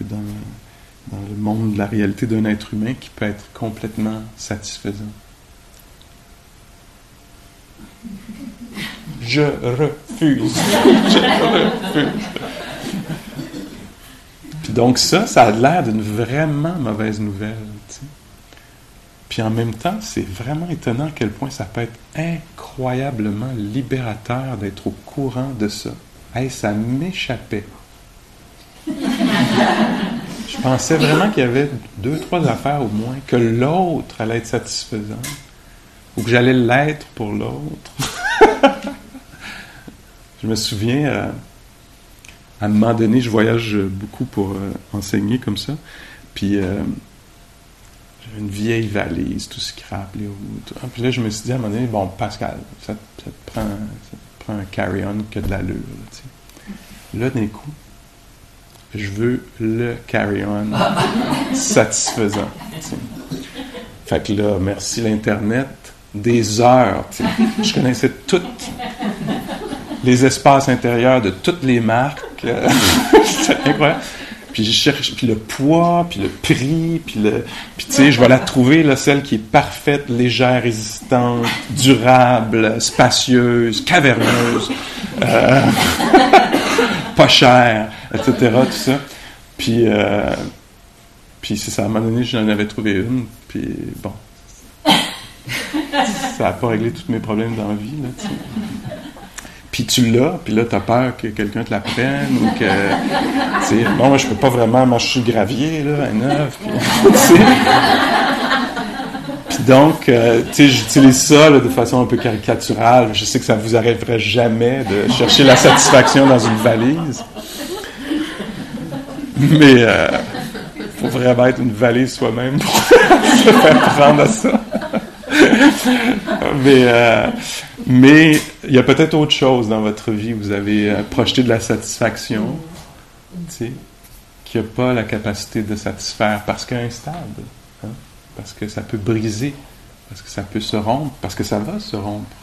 le monde de la réalité d'un être humain qui peut être complètement satisfaisant. Je refuse. Je refuse. Puis donc ça, ça a l'air d'une vraiment mauvaise nouvelle. Puis en même temps, c'est vraiment étonnant à quel point ça peut être incroyablement libérateur d'être au courant de ça. Hey, ça m'échappait. Je pensais vraiment qu'il y avait deux, trois affaires au moins, que l'autre allait être satisfaisant ou que j'allais l'être pour l'autre. je me souviens, euh, à un moment donné, je voyage beaucoup pour euh, enseigner comme ça, puis euh, j'avais une vieille valise, tout scrappé. Puis là, je me suis dit à un moment donné, bon, Pascal, ça, te, prend, un carry-on qui a de l'allure. Là, d'un coup, je veux le carry-on satisfaisant. Fait que là, merci l'Internet, des heures. Je connaissais toutes les espaces intérieurs de toutes les marques. C'était incroyable. Puis je cherche, puis le poids, puis le prix, puis le, puis tu sais, je vais la trouver là, celle qui est parfaite, légère, résistante, durable, spacieuse, caverneuse, euh, pas chère, etc. Tout ça. Puis, euh, puis c'est ça. À un moment donné, j'en avais trouvé une. Puis bon, ça n'a pas réglé tous mes problèmes dans la vie. Là, puis tu l'as, puis là, tu as peur que quelqu'un te la prenne ou que. Tu sais, bon, je peux pas vraiment marcher le gravier, là, à neuf. Puis, donc, euh, tu sais, j'utilise ça de façon un peu caricaturale. Je sais que ça vous arriverait jamais de chercher la satisfaction dans une valise. Mais il euh, faut vraiment être une valise soi-même pour se faire prendre à ça. mais euh, mais il y a peut-être autre chose dans votre vie. Vous avez euh, projeté de la satisfaction, qui n'a pas la capacité de satisfaire parce qu'elle est instable, hein, parce que ça peut briser, parce que ça peut se rompre, parce que ça va se rompre.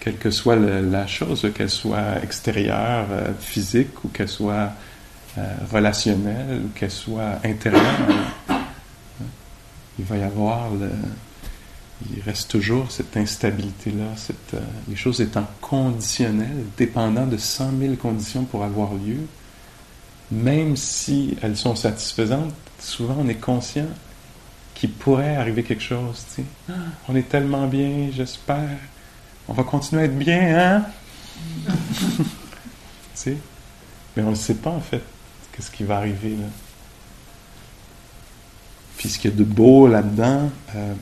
Quelle que soit la chose, qu'elle soit extérieure, euh, physique, ou qu'elle soit relationnelle, ou qu'elle soit intérieure, hein, il va y avoir le, il reste toujours cette instabilité-là, cette, euh, les choses étant conditionnelles, dépendant de 100 000 conditions pour avoir lieu, même si elles sont satisfaisantes, souvent on est conscient qu'il pourrait arriver quelque chose. Ah, on est tellement bien, j'espère. On va continuer à être bien, hein? Mais on ne sait pas en fait qu'est-ce qui va arriver là. Puis ce qu'il y a de beau là-dedans, euh,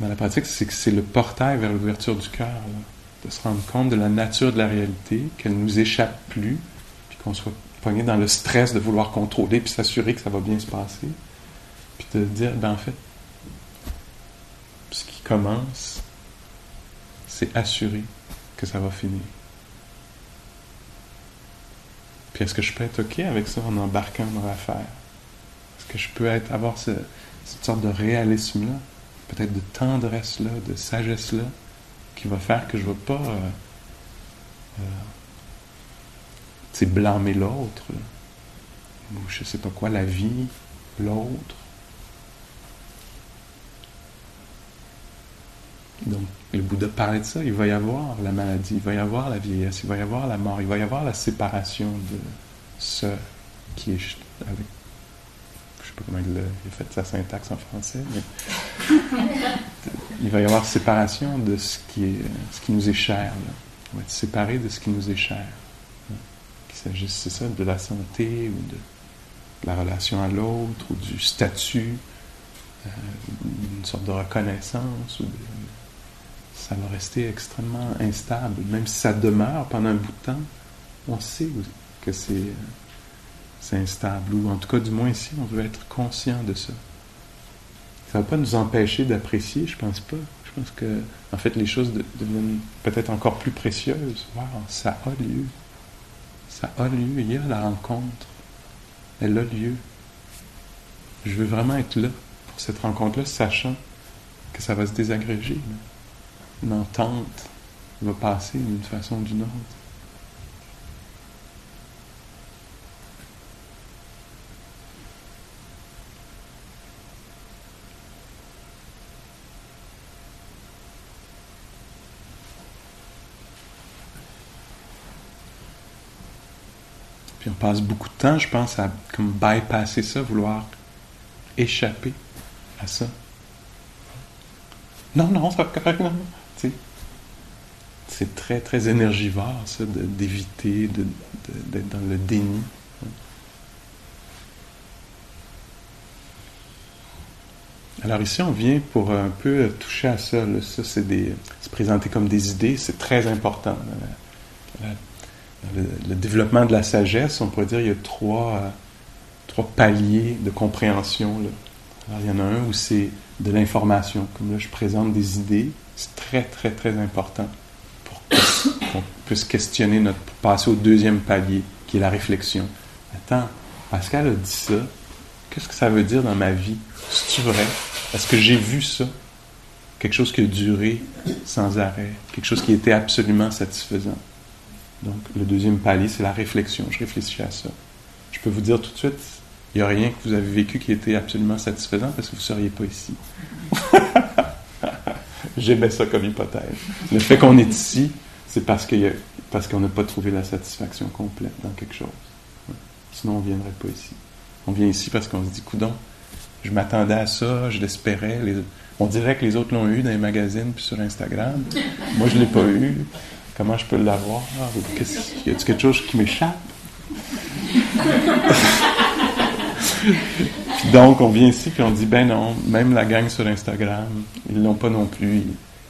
dans la pratique, c'est que c'est le portail vers l'ouverture du cœur, de se rendre compte de la nature de la réalité, qu'elle nous échappe plus, puis qu'on soit pogné dans le stress de vouloir contrôler, puis s'assurer que ça va bien se passer, puis de dire, ben en fait, ce qui commence, c'est assurer que ça va finir. Puis est-ce que je peux être OK avec ça en embarquant dans l'affaire? Est-ce que je peux être, avoir cette sorte de réalisme-là? Peut-être de tendresse-là, de sagesse-là, qui va faire que je ne vais pas euh, euh, blâmer l'autre, ou je ne sais pas quoi, la vie, l'autre. Donc, le Bouddha parlait de ça, il va y avoir la maladie, il va y avoir la vieillesse, il va y avoir la mort, il va y avoir la séparation de ce qui est avec sais pas comment il a, fait sa syntaxe en français, mais il va y avoir séparation de ce qui, est, ce qui nous est cher. On va être séparé de ce qui nous est cher. Qu'il s'agisse, c'est ça, de la santé ou de, la relation à l'autre ou du statut, euh, une sorte de reconnaissance. Ou ça va rester extrêmement instable. Même si ça demeure pendant un bout de temps, on sait que c'est c'est instable, ou en tout cas, du moins ici, on veut être conscient de ça. Ça ne va pas nous empêcher d'apprécier, je pense pas. Je pense que, en fait, les choses deviennent peut-être encore plus précieuses. Wow, ça a lieu. Ça a lieu. Il y a la rencontre. Elle a lieu. Je veux vraiment être là pour cette rencontre-là, sachant que ça va se désagréger. Une va passer d'une façon ou d'une autre. Puis on passe beaucoup de temps, je pense, à comme bypasser ça, vouloir échapper à ça. Non, non, ça va correct, non. c'est très, très énergivore, ça, d'éviter, d'être dans le déni. Alors ici, on vient pour un peu toucher à ça. Ça, c'est des, se présenter comme des idées, c'est très important. Le, développement de la sagesse, on pourrait dire, il y a trois, trois paliers de compréhension. Il y en a un où c'est de l'information. Comme là, je présente des idées. C'est très, très, très important pour qu'on puisse questionner notre. pour passer au deuxième palier, qui est la réflexion. Attends, Pascal a dit ça. Qu'est-ce que ça veut dire dans ma vie? C'est vrai? Est-ce que j'ai vu ça? Quelque chose qui a duré sans arrêt. Quelque chose qui était absolument satisfaisant. Donc, le deuxième palier, c'est la réflexion. Je réfléchis à ça. Je peux vous dire tout de suite, il n'y a rien que vous avez vécu qui était absolument satisfaisant parce que vous ne seriez pas ici. J'aimais ça comme hypothèse. Le fait qu'on est ici, c'est parce qu'on n'a pas trouvé la satisfaction complète dans quelque chose. Sinon, on ne viendrait pas ici. On vient ici parce qu'on se dit, coudon, je m'attendais à ça, je l'espérais. On dirait que les autres l'ont eu dans les magazines puis sur Instagram. Moi, je ne l'ai pas eu. Comment je peux l'avoir? Y a-t-il quelque chose qui m'échappe? donc, on vient ici puis on dit, ben non, même la gang sur Instagram, ils l'ont pas non plus.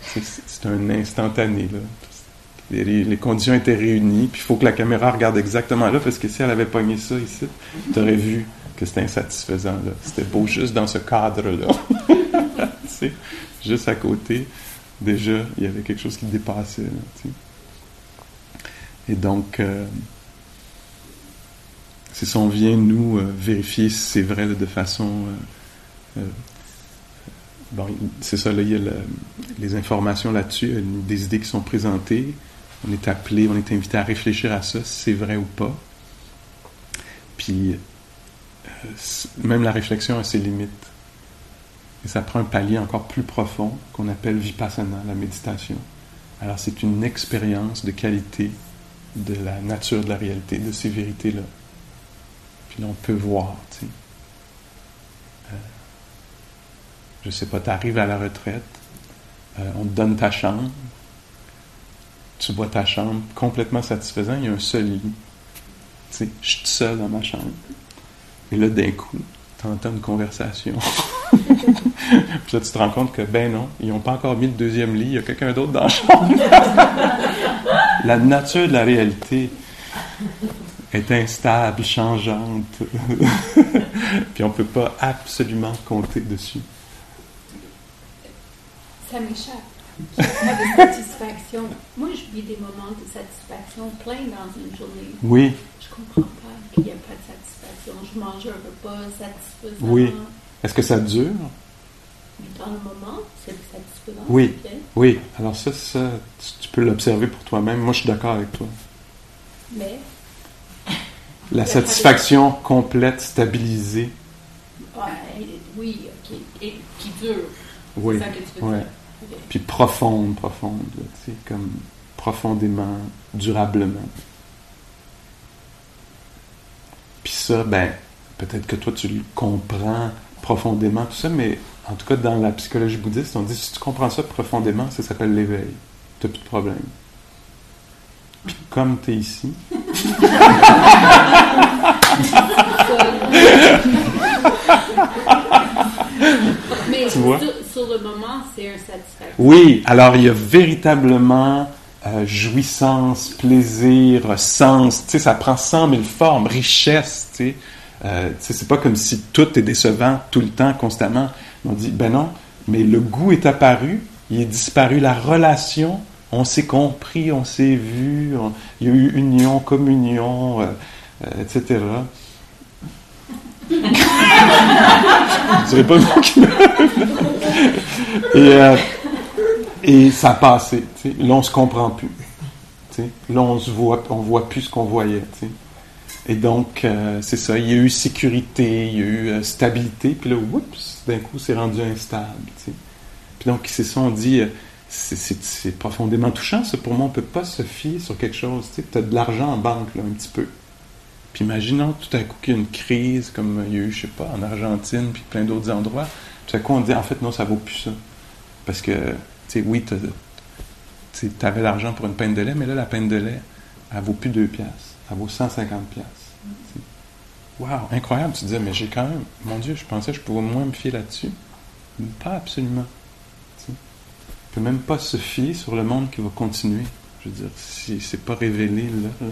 C'est un instantané, là. Les, conditions étaient réunies, puis il faut que la caméra regarde exactement là, parce que si elle avait mis ça ici, tu aurais vu que c'était insatisfaisant, là. C'était beau juste dans ce cadre-là. juste à côté, déjà, il y avait quelque chose qui dépassait, Et donc, euh, c'est ça, on vient nous euh, vérifier si c'est vrai de façon. Euh, bon, c'est ça, là, il y a les informations là-dessus, des idées qui sont présentées. On est appelé, on est invité à réfléchir à ça, si c'est vrai ou pas. Puis, même la réflexion a ses limites. Et ça prend un palier encore plus profond qu'on appelle vipassana, la méditation. Alors, c'est une expérience de qualité de la nature de la réalité, de ces vérités-là. Puis là, on peut voir, tu sais. Euh, je sais pas, tu arrives à la retraite, euh, on te donne ta chambre, tu vois ta chambre complètement satisfaisant, il y a un seul lit. Tu sais, je suis seul dans ma chambre. Et là, d'un coup, tu entends une conversation. Puis là, tu te rends compte que, ben non, ils n'ont pas encore mis le deuxième lit, il y a quelqu'un d'autre dans la chambre. La nature de la réalité est instable, changeante. Puis on ne peut pas absolument compter dessus. Ça m'échappe. Pas de satisfaction. Moi, je vis des moments de satisfaction plein dans une journée. Oui. Je comprends pas qu'il n'y a pas de satisfaction. Je mange un repas satisfaisant. Oui. Est-ce que ça dure? Dans le moment, c'est satisfaisant. Oui. Oui. Alors ça, ça tu peux l'observer pour toi-même. Moi, je suis d'accord avec toi. Mais la satisfaction complète, stabilisée. oui, qui, qui dure. Oui. Ça que tu veux Puis profonde, profonde, tu sais, comme profondément, durablement. Puis ça, ben, peut-être que toi tu le comprends profondément, tout ça, mais en tout cas, dans la psychologie bouddhiste, on dit si tu comprends ça profondément, ça s'appelle l'éveil. Tu n'as plus de problème. Puis comme tu es ici. Mais sur, le moment, c'est un satisfaction. Oui, alors il y a véritablement euh, jouissance, plaisir, sens. Tu sais, ça prend cent mille formes, richesse. Tu sais, euh, tu sais c'est pas comme si tout est décevant tout le temps, constamment. On dit, ben non, mais le goût est apparu, il est disparu, la relation on s'est compris, on s'est vu, il y a eu union, communion, euh, euh, etc. Pas et, euh, et ça a passé. Là, on se comprend plus. Là, on se voit, on voit plus ce qu'on voyait. Et donc, c'est ça. Il y a eu sécurité, il y a eu stabilité, puis là, oups, d'un coup, c'est rendu instable. Puis donc, c'est ça, on dit c'est profondément touchant. Ça. Pour moi, on ne peut pas se fier sur quelque chose. Tu as de l'argent en banque, là, un petit peu. Puis imaginons tout à coup qu'il y a une crise, comme il y a eu, je sais pas, en Argentine, puis plein d'autres endroits. Puis à coup, on dit, en fait, non, ça vaut plus ça. Parce que, tu sais, oui, tu avais l'argent pour une peine de lait, mais là, la peine de lait, elle vaut plus 2 piastres. Elle vaut 150 piastres. Wow, incroyable. Tu disais, mais j'ai quand même, mon Dieu, je pensais que je pouvais moins me fier là-dessus. Pas absolument. Tu ne peut même pas se fier sur le monde qui va continuer. Je veux dire, si c'est pas révélé là,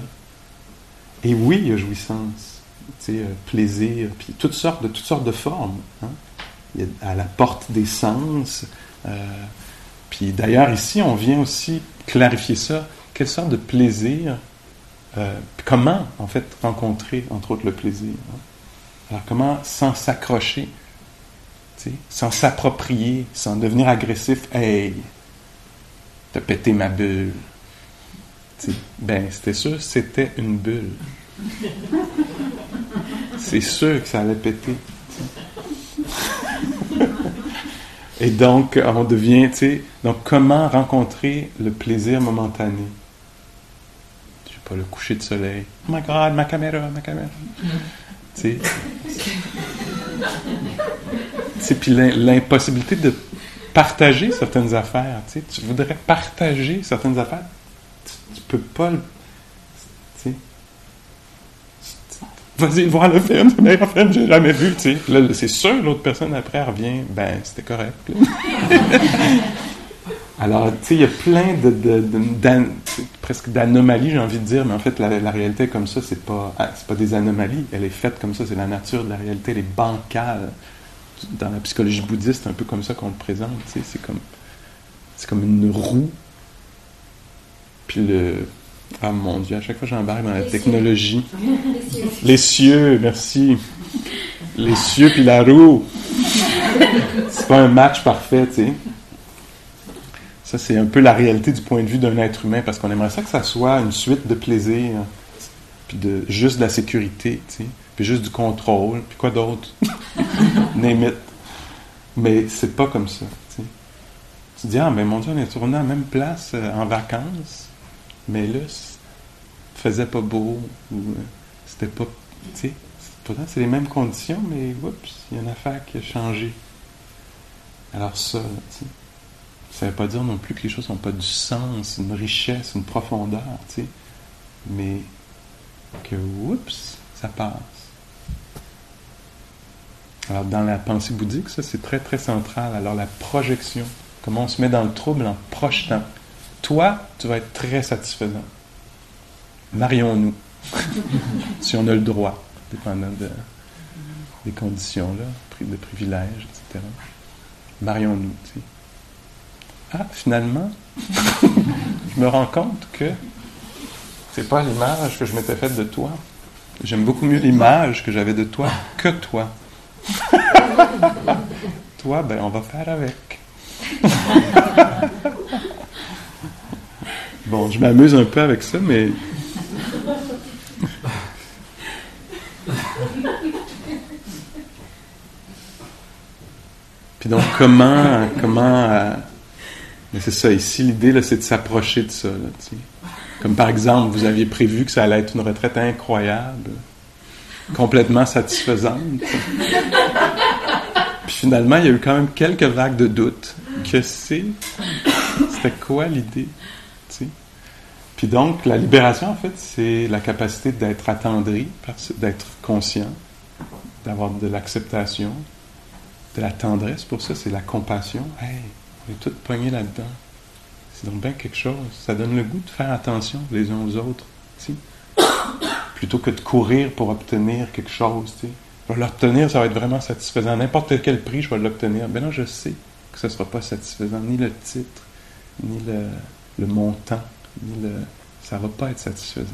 Et oui, il y a jouissance, tu sais, euh, plaisir, puis toutes sortes de toutes sortes de formes. Hein. Il y a à la porte des sens. Euh, puis d'ailleurs, ici, on vient aussi clarifier ça. Quelle sorte de plaisir, euh, comment, en fait, rencontrer, entre autres, le plaisir. Hein? Alors, comment, sans s'accrocher, sans s'approprier, sans devenir agressif, hey, t'as pété ma bulle. ben, c'était sûr, c'était une bulle. C'est sûr que ça allait péter. Et donc, on devient, tu sais, donc comment rencontrer le plaisir momentané? Pas, le coucher de soleil. Oh my God, ma caméra, ma caméra. tu sais. puis l'impossibilité de partager certaines affaires, tu sais. Tu voudrais partager certaines affaires, tu, tu peux pas le vas-y voir le film, c'est le meilleur film que j'ai jamais vu, tu sais. Là, c'est sûr, l'autre personne après revient, ben, c'était correct. Alors, tu sais, il y a plein de, de, presque d'anomalies, j'ai envie de dire, mais en fait, la, réalité comme ça, c'est pas, ah, c'est pas des anomalies, elle est faite comme ça, c'est la nature de la réalité, elle est bancale. Dans la psychologie bouddhiste, un peu comme ça qu'on le présente, tu sais, c'est comme, c'est comme une roue, puis le, ah mon Dieu, à chaque fois j'embarque dans la technologie. Les cieux, merci. Les cieux puis la roue. C'est pas un match parfait, tu sais. Ça, c'est un peu la réalité du point de vue d'un être humain, parce qu'on aimerait ça que ça soit une suite de plaisir, puis de juste de la sécurité, puis juste du contrôle, puis quoi d'autre? Name Mais c'est pas comme ça, tu dis, ah, mais mon Dieu, on est tourné à la même place euh, en vacances mais là, faisait pas beau, ou euh, c'était pas. Pourtant, c'est les mêmes conditions, mais oups, il y a une affaire qui a changé. Alors, ça, tu sais, ça veut pas dire non plus que les choses n'ont pas du sens, une richesse, une profondeur, tu sais, mais que, oups, ça passe. Alors, dans la pensée bouddhique, ça, c'est très, très central. Alors, la projection, comment on se met dans le trouble en projetant toi, tu vas être très satisfaisant. Marions-nous, si on a le droit, dépendant des conditions, là, de privilèges, etc. Marions-nous. Ah, finalement, je me rends compte que c'est pas l'image que je m'étais faite de toi. J'aime beaucoup mieux l'image que j'avais de toi que toi. toi, ben, on va faire avec. Bon, je m'amuse un peu avec ça, mais. Puis donc, comment. comment euh, Mais c'est ça, ici, l'idée, c'est de s'approcher de ça. Comme par exemple, vous aviez prévu que ça allait être une retraite incroyable, complètement satisfaisante. Puis finalement, il y a eu quand même quelques vagues de doute. Que c'est? C'était quoi l'idée? Puis donc, la libération, en fait, c'est la capacité d'être attendri, d'être conscient, d'avoir de l'acceptation, de la tendresse. Pour ça, c'est la compassion. Hey, on est tous pognés là-dedans. C'est donc bien quelque chose. Ça donne le goût de faire attention les uns aux autres. Plutôt que de courir pour obtenir quelque chose. Je vais l'obtenir, ça va être vraiment satisfaisant. N'importe quel prix, je vais l'obtenir. Ben non, je sais que ce ne sera pas satisfaisant. Ni le titre, ni le, le montant ça ne va pas être satisfaisant.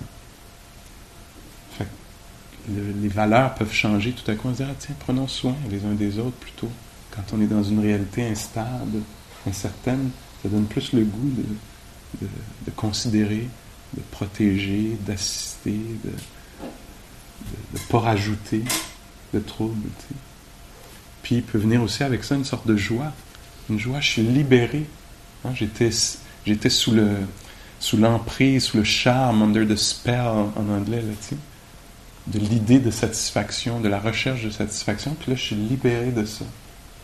les valeurs peuvent changer. Tout à coup, on se dit, ah, tiens, prenons soin les uns des autres plutôt. Quand on est dans une réalité instable, incertaine, ça donne plus le goût de, de, considérer, de protéger, d'assister, de ne pas rajouter de troubles. Puis il peut venir aussi avec ça une sorte de joie. Une joie, je suis libéré. Hein, j'étais, j'étais sous le, sous l'emprise, sous le charme, under the spell en anglais, là, de l'idée de satisfaction, de la recherche de satisfaction. Puis là, je suis libéré de ça.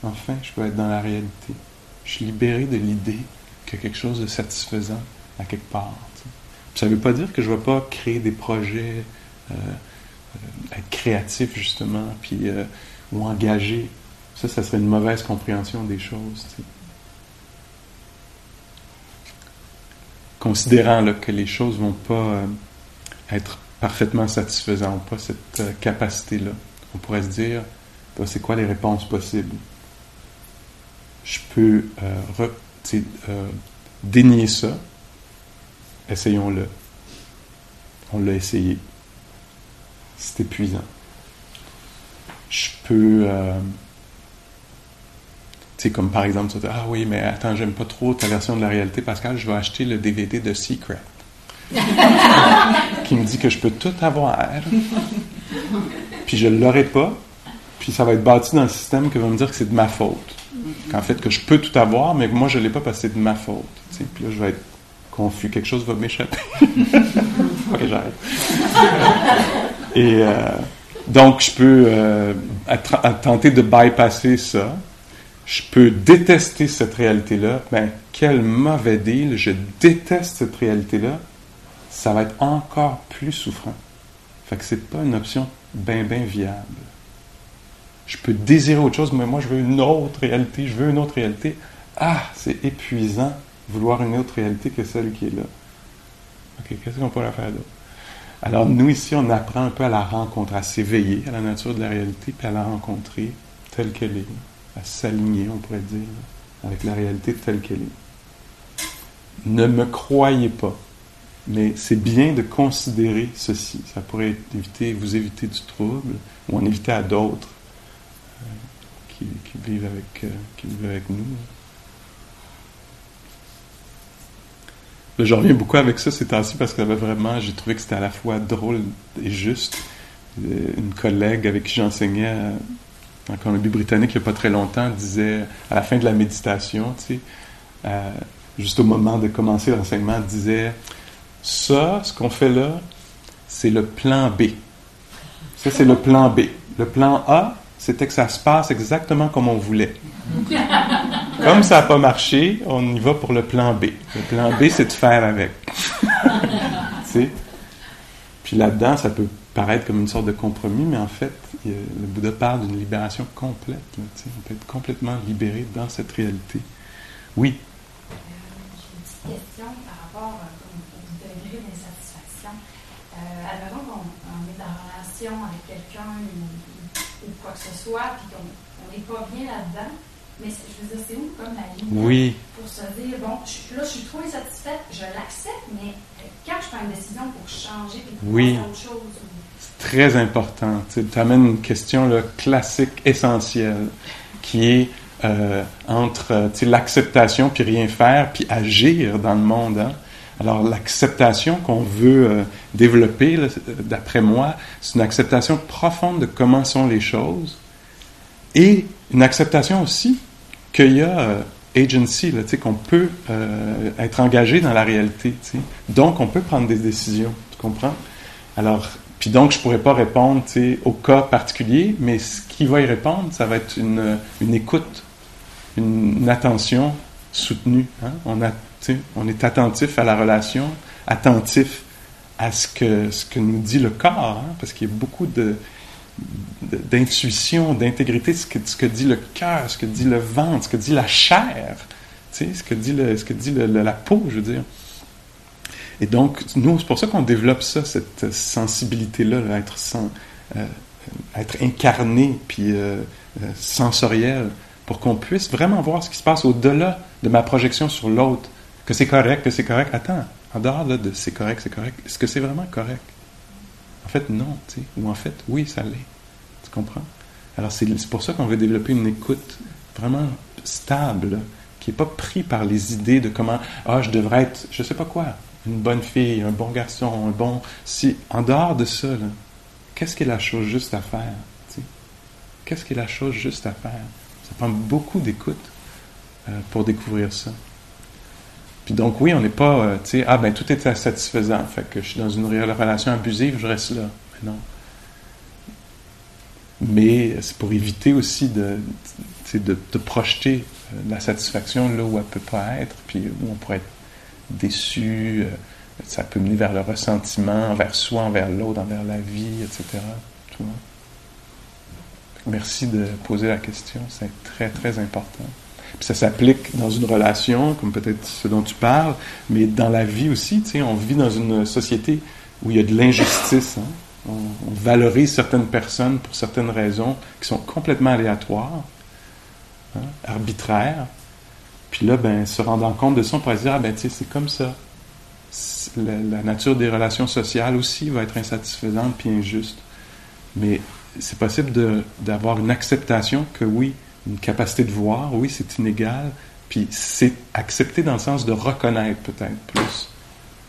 Enfin, je peux être dans la réalité. Je suis libéré de l'idée qu'il y a quelque chose de satisfaisant à quelque part. ça ne veut pas dire que je ne vais pas créer des projets, euh, euh, être créatif justement, puis, euh, ou engagé. Ça, ça serait une mauvaise compréhension des choses. Considérant que les choses vont pas être parfaitement satisfaisantes, pas cette capacité-là, on pourrait se dire, bah, c'est quoi les réponses possibles? Je peux euh, dénier ça, essayons-le. On l'a essayé. C'est épuisant. Je peux c'est comme par exemple, tu dis, ah oui, mais attends, j'aime pas trop ta version de la réalité, Pascal, je vais acheter le DVD de Secret. qui me dit que je peux tout avoir, puis je l'aurai pas, puis ça va être bâti dans le système qui va me dire que c'est de ma faute. Qu'en fait, que je peux tout avoir, mais que moi, je l'ai pas parce que c'est de ma faute. Puis là, je vais être confus, quelque chose va m'échapper. ok, j'arrête. Et euh, donc, je peux euh, tenter de bypasser ça je peux détester cette réalité-là, mais quel mauvais deal, je déteste cette réalité-là, ça va être encore plus souffrant. Fait que c'est pas une option bien, bien viable. Je peux désirer autre chose, mais moi, je veux une autre réalité, je veux une autre réalité. Ah, c'est épuisant vouloir une autre réalité que celle qui est là. OK, qu'est-ce qu'on pourrait faire d'autre? Alors, nous, ici, on apprend un peu à la rencontrer, à s'éveiller à la nature de la réalité, puis à la rencontrer telle qu'elle est à s'aligner, on pourrait dire, avec la réalité telle qu'elle est. Ne me croyez pas, mais c'est bien de considérer ceci. Ça pourrait éviter, vous éviter du trouble ou en éviter à d'autres qui, vivent avec, euh, qui vivent nous. je reviens beaucoup avec ça ces temps-ci parce que vraiment, j'ai trouvé que c'était à la fois drôle et juste. Euh, une collègue avec qui j'enseignais en Colombie-Britannique, il n'y a pas très longtemps, disait à la fin de la méditation, tu sais, euh, juste au moment de commencer l'enseignement, disait Ça, ce qu'on fait là, c'est le plan B. Ça, c'est le plan B. Le plan A, c'était que ça se passe exactement comme on voulait. Comme ça n'a pas marché, on y va pour le plan B. Le plan B, c'est de faire avec. Puis là-dedans, ça peut paraître comme une sorte de compromis, mais en fait, le Bouddha parle d'une libération complète. on peut être complètement libéré dans cette réalité. Oui. Euh, une petite question par rapport au degré d'insatisfaction. Euh, qu'on est en relation avec quelqu'un ou, quoi que ce soit, puis qu'on n'est pas bien là-dedans. Mais je veux dire, c'est où comme la ligne oui. pour se dire, bon, là, je suis trop insatisfaite, je l'accepte, mais quand je prends une décision pour changer et pour oui. à autre chose, très important. Tu amènes une question là, classique, essentielle, qui est euh, entre l'acceptation puis rien faire, puis agir dans le monde. Hein. Alors l'acceptation qu'on veut euh, développer, d'après moi, c'est une acceptation profonde de comment sont les choses et une acceptation aussi qu'il y a euh, agency, qu'on peut être engagé dans la réalité. Donc on peut prendre des décisions, tu comprends? Alors puis donc, je ne pourrais pas répondre au cas particulier, mais ce qui va y répondre, ça va être une, une écoute, une, attention soutenue. Hein? On, a, on est attentif à la relation, attentif à ce que, ce que nous dit le corps, hein, parce qu'il y a beaucoup de, d'intuition, d'intégrité, ce que, ce que dit le cœur, ce que dit le ventre, ce que dit la chair, ce que dit, ce que dit la peau, je veux dire. Et donc, nous, c'est pour ça qu'on développe ça, cette sensibilité-là, être, euh, être incarné, puis euh, euh, sensoriel, pour qu'on puisse vraiment voir ce qui se passe au-delà de ma projection sur l'autre, que c'est correct, que c'est correct. Attends, en dehors de c'est correct, c'est correct, est-ce que c'est vraiment correct? En fait, non, tu sais, ou en fait, oui, ça l'est. Tu comprends? Alors, c'est pour ça qu'on veut développer une écoute vraiment stable, qui n'est pas pris par les idées de comment, ah, je devrais être, je sais pas quoi une bonne fille, un bon garçon, un bon... Si, en dehors de ça, qu'est-ce qui est la chose juste à faire? Qu'est-ce qui est la chose juste à faire? Ça prend beaucoup d'écoute euh, pour découvrir ça. Puis donc, oui, on n'est pas, euh, tu sais, ah ben tout est satisfaisant, fait que je suis dans une relation abusive, je reste là. Mais non. Mais c'est pour éviter aussi de, de, projeter euh, la satisfaction là où elle ne peut pas être, puis où on pourrait être déçu, euh, ça peut mener vers le ressentiment envers soi, envers l'autre, envers la vie, etc. Merci de poser la question, c'est très très important. Puis ça s'applique dans une relation, comme peut-être ce dont tu parles, mais dans la vie aussi. On vit dans une société où il y a de l'injustice. Hein. On, valorise certaines personnes pour certaines raisons qui sont complètement aléatoires, hein, arbitraires. Puis là, ben, se rendant compte de ça, on pourrait se dire, ah ben, tu sais, c'est comme ça. La, la, nature des relations sociales aussi va être insatisfaisante puis injuste. Mais c'est possible d'avoir une acceptation que oui, une capacité de voir, oui, c'est inégal, puis c'est accepter dans le sens de reconnaître peut-être plus.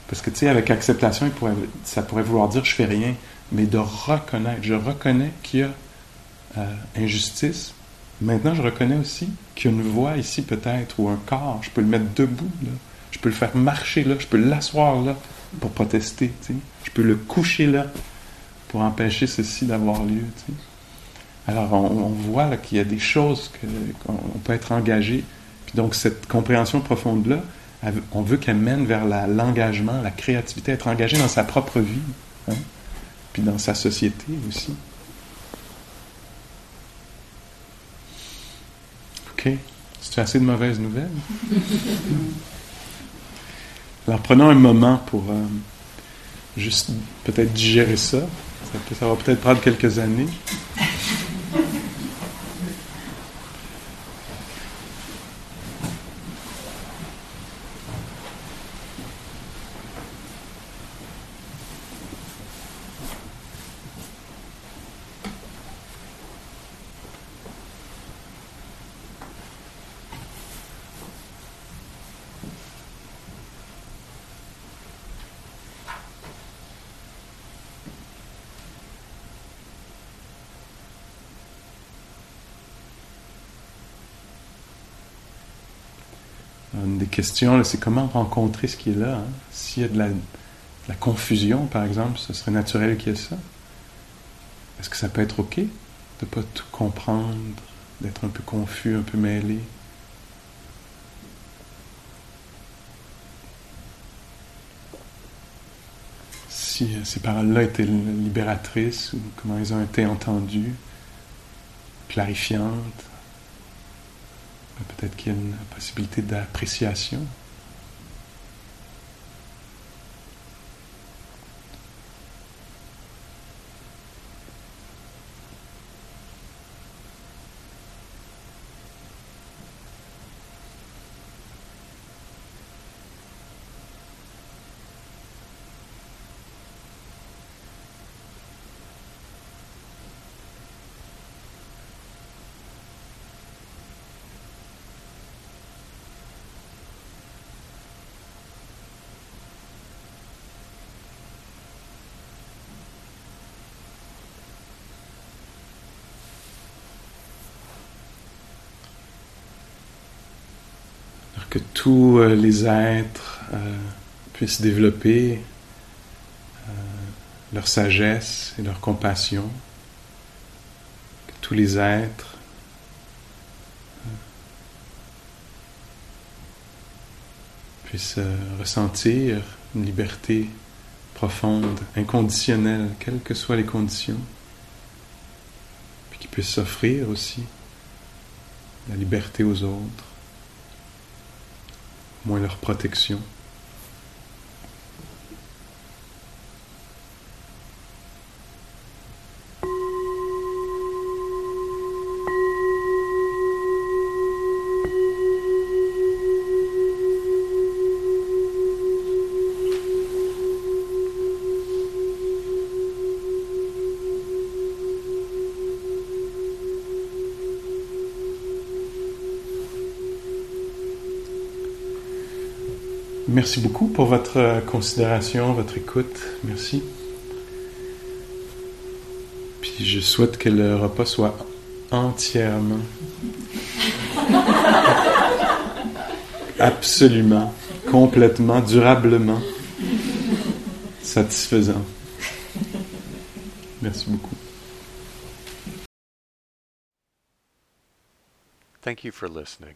Parce que, tu sais, avec acceptation, ça pourrait vouloir dire je fais rien, mais de reconnaître. Je reconnais qu'il y a euh, injustice. Maintenant, je reconnais aussi qu'il y a une voix ici peut-être, ou un corps. Je peux le mettre debout, là. Je peux le faire marcher là. Je peux l'asseoir là pour protester, tu sais. Je peux le coucher là pour empêcher ceci d'avoir lieu, tu sais. Alors, on, voit qu'il y a des choses qu'on peut être engagé. Puis donc, cette compréhension profonde-là, on veut qu'elle mène vers l'engagement, la, créativité, être engagé dans sa propre vie, hein, puis dans sa société aussi. OK. C'est assez de mauvaises nouvelles? Alors, prenons un moment pour euh, juste peut-être digérer ça. ça va peut-être prendre quelques années. Questions, c'est comment rencontrer ce qui est là. Hein? S'il y a de la, confusion, par exemple, ce serait naturel qu'il y ait ça? Est-ce que ça peut être OK de ne pas tout comprendre, d'être un peu confus, un peu mêlé? Si ces paroles-là étaient libératrices, ou comment elles ont été entendues, clarifiantes, Peut-être qu'il y a une possibilité d'appréciation. Que tous euh, les êtres euh, puissent développer euh, leur sagesse et leur compassion, que tous les êtres puissent ressentir une liberté profonde, inconditionnelle, quelles que soient les conditions, puis qu'ils puissent s'offrir aussi la liberté aux autres moins leur protection. Merci beaucoup pour votre euh, considération, votre écoute. Merci. Puis je souhaite que le repas soit entièrement, absolument, complètement, durablement satisfaisant. Merci beaucoup. Thank you for listening.